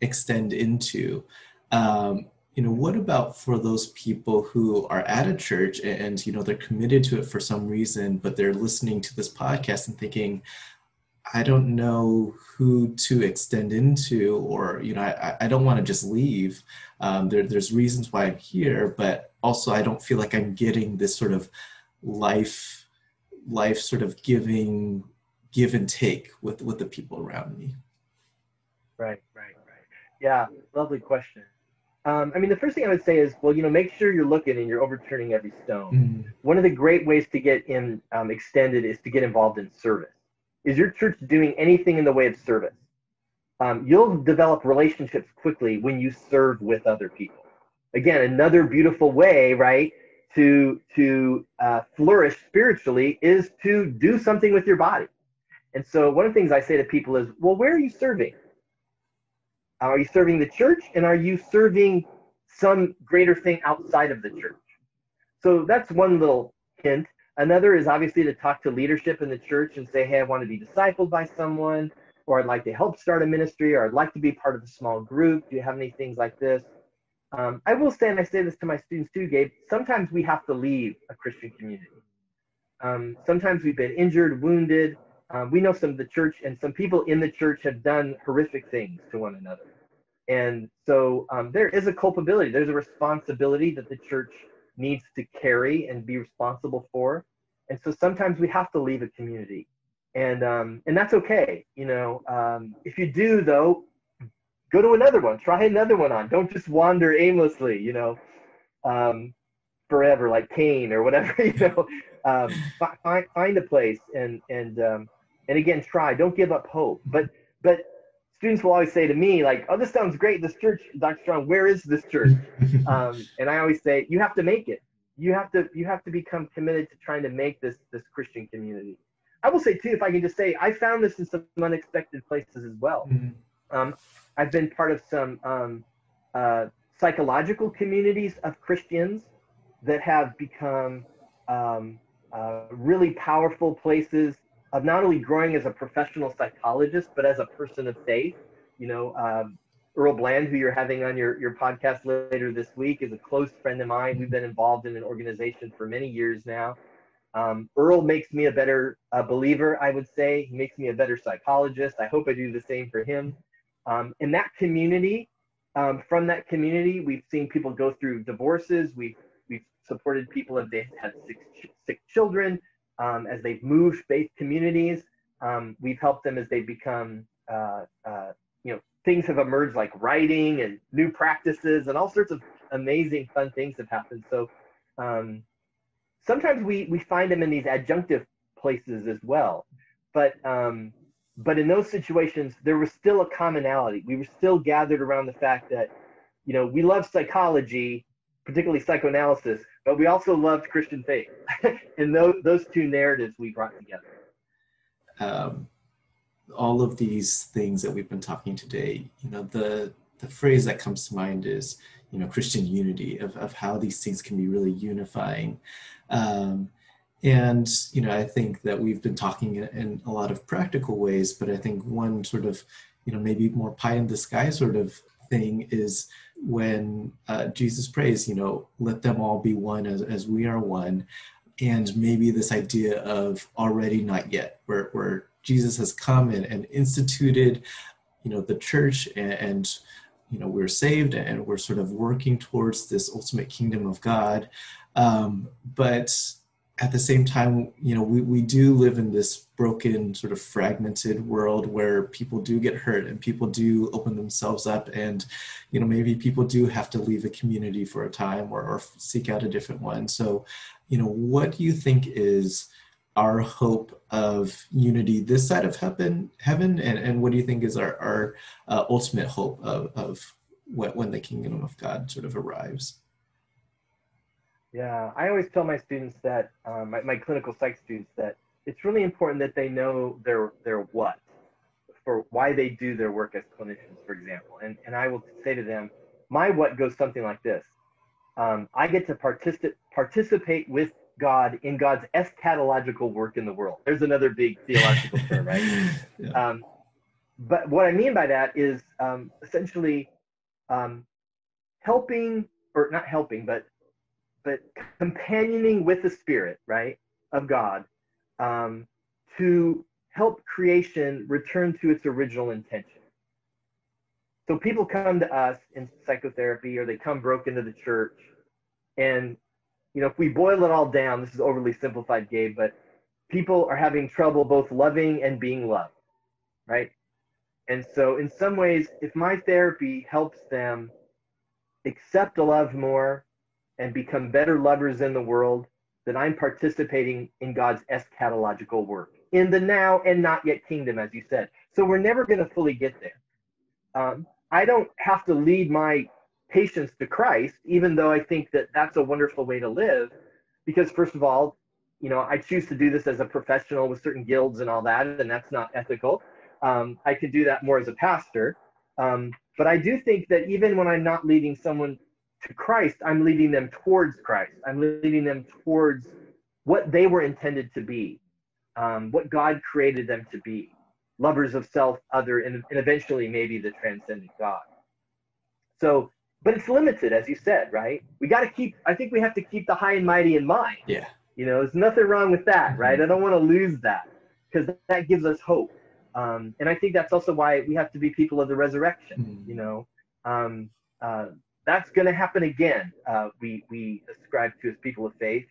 extend into. Um, you know, what about for those people who are at a church and, you know they're committed to it for some reason, but they're listening to this podcast and thinking, I don't know who to extend into, or you know, I, I don't want to just leave. Um, there, there's reasons why I'm here, but also I don't feel like I'm getting this sort of life, life sort of giving give and take with with the people around me. Right right right. Yeah lovely question. Um, i mean the first thing i would say is well you know make sure you're looking and you're overturning every stone. Mm. one of the great ways to get in um, extended is to get involved in service. Is your church doing anything in the way of service? Um, you'll develop relationships quickly when you serve with other people. Again another beautiful way right to to uh, flourish spiritually is to do something with your body and so one of the things I say to people is, well, where are you serving? Are you serving the church and are you serving some greater thing outside of the church? So that's one little hint. Another is obviously to talk to leadership in the church and say, hey, I want to be discipled by someone, or I'd like to help start a ministry, or I'd like to be part of a small group. Do you have any things like this? Um, I will say, and I say this to my students too, Gabe, sometimes we have to leave a Christian community. Um, sometimes we've been injured, wounded, um, we know some of the church and some people in the church have done horrific things to one another. And so um, there is a culpability, there's a responsibility that the church needs to carry and be responsible for. And so sometimes we have to leave a community. and um, and that's okay. You know, um, if you do though, go to another one, try another one on. Don't just wander aimlessly. You know, um, forever like Cain or whatever. You know, um, find find a place and and um, and again try. Don't give up hope. But but students will always say to me like, "Oh, this sounds great. This church, Dr. Strawn. Where is this church?" um, and I always say, "You have to make it. You have to you have to become committed to trying to make this this Christian community." I will say too, if I can just say, I found this in some unexpected places as well. Mm-hmm. Um, I've been part of some um, uh, psychological communities of Christians that have become um, uh, really powerful places of not only growing as a professional psychologist, but as a person of faith. You know, um, Earl Bland, who you're having on your, your podcast later this week, is a close friend of mine. We've been involved in an organization for many years now. Um, Earl makes me a better uh, believer, I would say. He makes me a better psychologist. I hope I do the same for him. Um, in that community, um, from that community, we've seen people go through divorces. We've, we've supported people if they had sick, sick children um, as they've moved faith communities. Um, we've helped them as they become, uh, uh, you know, things have emerged like writing and new practices and all sorts of amazing fun things have happened. So um, sometimes we, we find them in these adjunctive places as well. But um, but in those situations, there was still a commonality. We were still gathered around the fact that, you know, we love psychology, particularly psychoanalysis, but we also loved Christian faith. and those, those two narratives we brought together. Um, all of these things that we've been talking today, you know, the, the phrase that comes to mind is, you know, Christian unity, of, of how these things can be really unifying. Um, and, you know, I think that we've been talking in, in a lot of practical ways, but I think one sort of, you know, maybe more pie in the sky sort of thing is when uh, Jesus prays, you know, let them all be one as, as we are one. And maybe this idea of already not yet, where, where Jesus has come and, and instituted, you know, the church and, and, you know, we're saved and we're sort of working towards this ultimate kingdom of God. Um, but at the same time, you know, we, we do live in this broken, sort of fragmented world where people do get hurt and people do open themselves up. And, you know, maybe people do have to leave a community for a time or, or seek out a different one. So, you know, what do you think is our hope of unity this side of heaven, heaven and, and what do you think is our, our uh, ultimate hope of, of what, when the kingdom of God sort of arrives? Yeah, I always tell my students that, um, my, my clinical psych students, that it's really important that they know their their what, for why they do their work as clinicians, for example. And and I will say to them, my what goes something like this: um, I get to participate participate with God in God's eschatological work in the world. There's another big theological term, right? yeah. um, but what I mean by that is um, essentially um, helping, or not helping, but but companioning with the Spirit, right, of God, um, to help creation return to its original intention. So people come to us in psychotherapy or they come broken to the church. And, you know, if we boil it all down, this is overly simplified, Gabe, but people are having trouble both loving and being loved, right? And so, in some ways, if my therapy helps them accept a love more, and become better lovers in the world, then I'm participating in God's eschatological work in the now and not yet kingdom, as you said. So we're never going to fully get there. Um, I don't have to lead my patients to Christ, even though I think that that's a wonderful way to live, because first of all, you know, I choose to do this as a professional with certain guilds and all that, and that's not ethical. Um, I could do that more as a pastor. Um, but I do think that even when I'm not leading someone to Christ, I'm leading them towards Christ. I'm leading them towards what they were intended to be, um, what God created them to be lovers of self, other, and, and eventually maybe the transcendent God. So, but it's limited, as you said, right? We got to keep, I think we have to keep the high and mighty in mind. Yeah. You know, there's nothing wrong with that, mm-hmm. right? I don't want to lose that because that gives us hope. Um, and I think that's also why we have to be people of the resurrection, mm-hmm. you know. Um, uh, that's going to happen again. Uh, we we ascribe to as people of faith,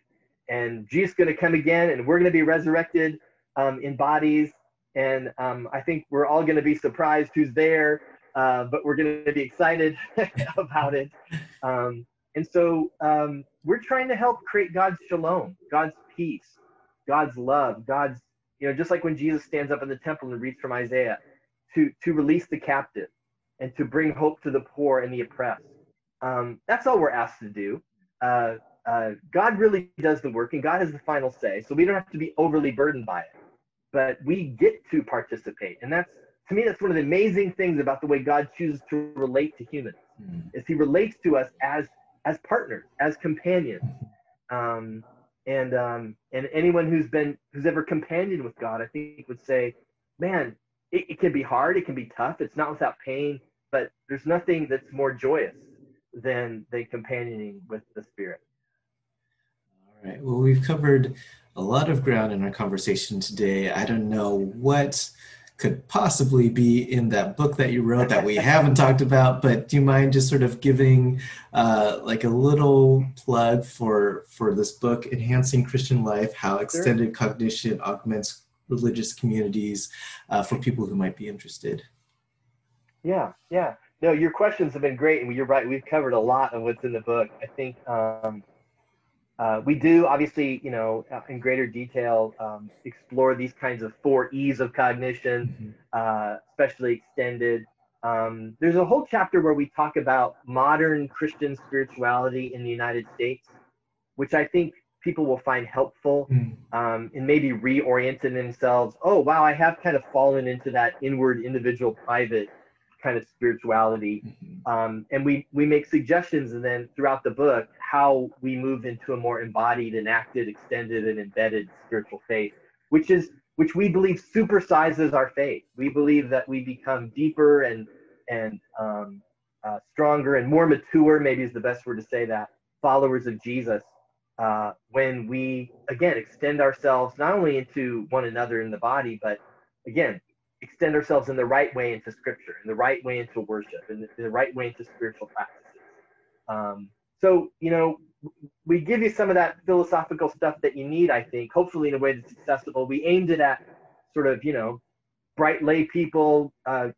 and Jesus is going to come again, and we're going to be resurrected um, in bodies and um, I think we're all going to be surprised who's there, uh, but we're going to be excited about it. Um, and so um, we're trying to help create God's shalom, God's peace, God's love, God's you know just like when Jesus stands up in the temple and reads from Isaiah, to to release the captive and to bring hope to the poor and the oppressed. Um, that's all we're asked to do. Uh, uh, God really does the work, and God has the final say. So we don't have to be overly burdened by it, but we get to participate, and that's to me that's one of the amazing things about the way God chooses to relate to humans. Mm. Is He relates to us as as partners, as companions. Um, and um, and anyone who's been who's ever companioned with God, I think would say, man, it, it can be hard, it can be tough. It's not without pain, but there's nothing that's more joyous than the companioning with the Spirit. All right. Well, we've covered a lot of ground in our conversation today. I don't know what could possibly be in that book that you wrote that we haven't talked about but do you mind just sort of giving uh, like a little plug for for this book enhancing christian life how extended sure. cognition augments religious communities uh, for people who might be interested yeah yeah no your questions have been great and you're right we've covered a lot of what's in the book i think um, uh, we do obviously, you know, uh, in greater detail, um, explore these kinds of four E's of cognition, mm-hmm. uh, especially extended. Um, there's a whole chapter where we talk about modern Christian spirituality in the United States, which I think people will find helpful mm. um, in maybe reorienting themselves. Oh, wow, I have kind of fallen into that inward, individual, private kind of spirituality. Mm-hmm. Um, and we, we make suggestions, and then throughout the book, how we move into a more embodied, enacted, extended, and embedded spiritual faith, which is which we believe supersizes our faith. We believe that we become deeper and and um, uh, stronger and more mature. Maybe is the best word to say that followers of Jesus uh, when we again extend ourselves not only into one another in the body, but again extend ourselves in the right way into Scripture, in the right way into worship, in the, in the right way into spiritual practices. Um, so, you know, we give you some of that philosophical stuff that you need, I think, hopefully in a way that's accessible. We aimed it at sort of, you know, bright lay people, uh,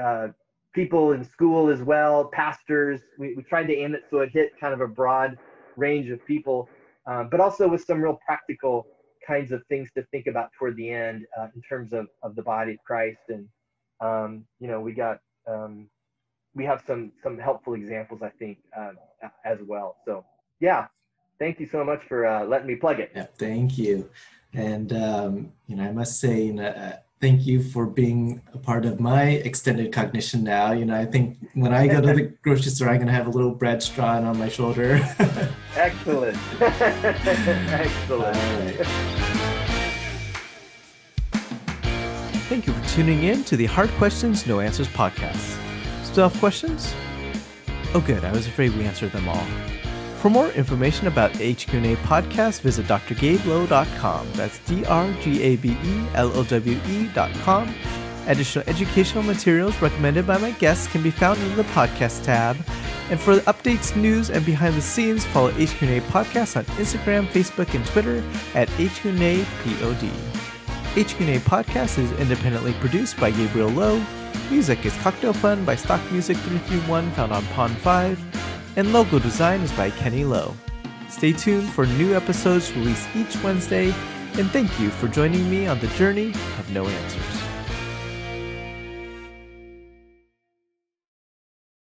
uh, people in school as well, pastors. We, we tried to aim it so it hit kind of a broad range of people, um, but also with some real practical kinds of things to think about toward the end uh, in terms of, of the body of Christ. And, um, you know, we got, um, we have some, some helpful examples, I think, uh, as well. So yeah, thank you so much for uh, letting me plug it. Yeah, thank you. And, um, you know, I must say, you know, uh, thank you for being a part of my extended cognition now. You know, I think when I go to the grocery store, I'm going to have a little Brad Strawn on my shoulder. Excellent. Excellent. Thank you for tuning in to the Hard Questions, No Answers podcast. Still have questions? Oh, good. I was afraid we answered them all. For more information about HQ&A podcast, visit drgabelowe.com. That's D-R-G-A-B-E-L-O-W-E.com. Additional educational materials recommended by my guests can be found in the podcast tab. And for updates, news, and behind the scenes, follow HQ&A Podcast on Instagram, Facebook, and Twitter at HQ&A POD. HQ&A Podcast is independently produced by Gabriel Lowe. Music is Cocktail Fun by Stock Music 331 found on Pond 5 and logo design is by Kenny Lowe. Stay tuned for new episodes released each Wednesday, and thank you for joining me on the journey of no answers.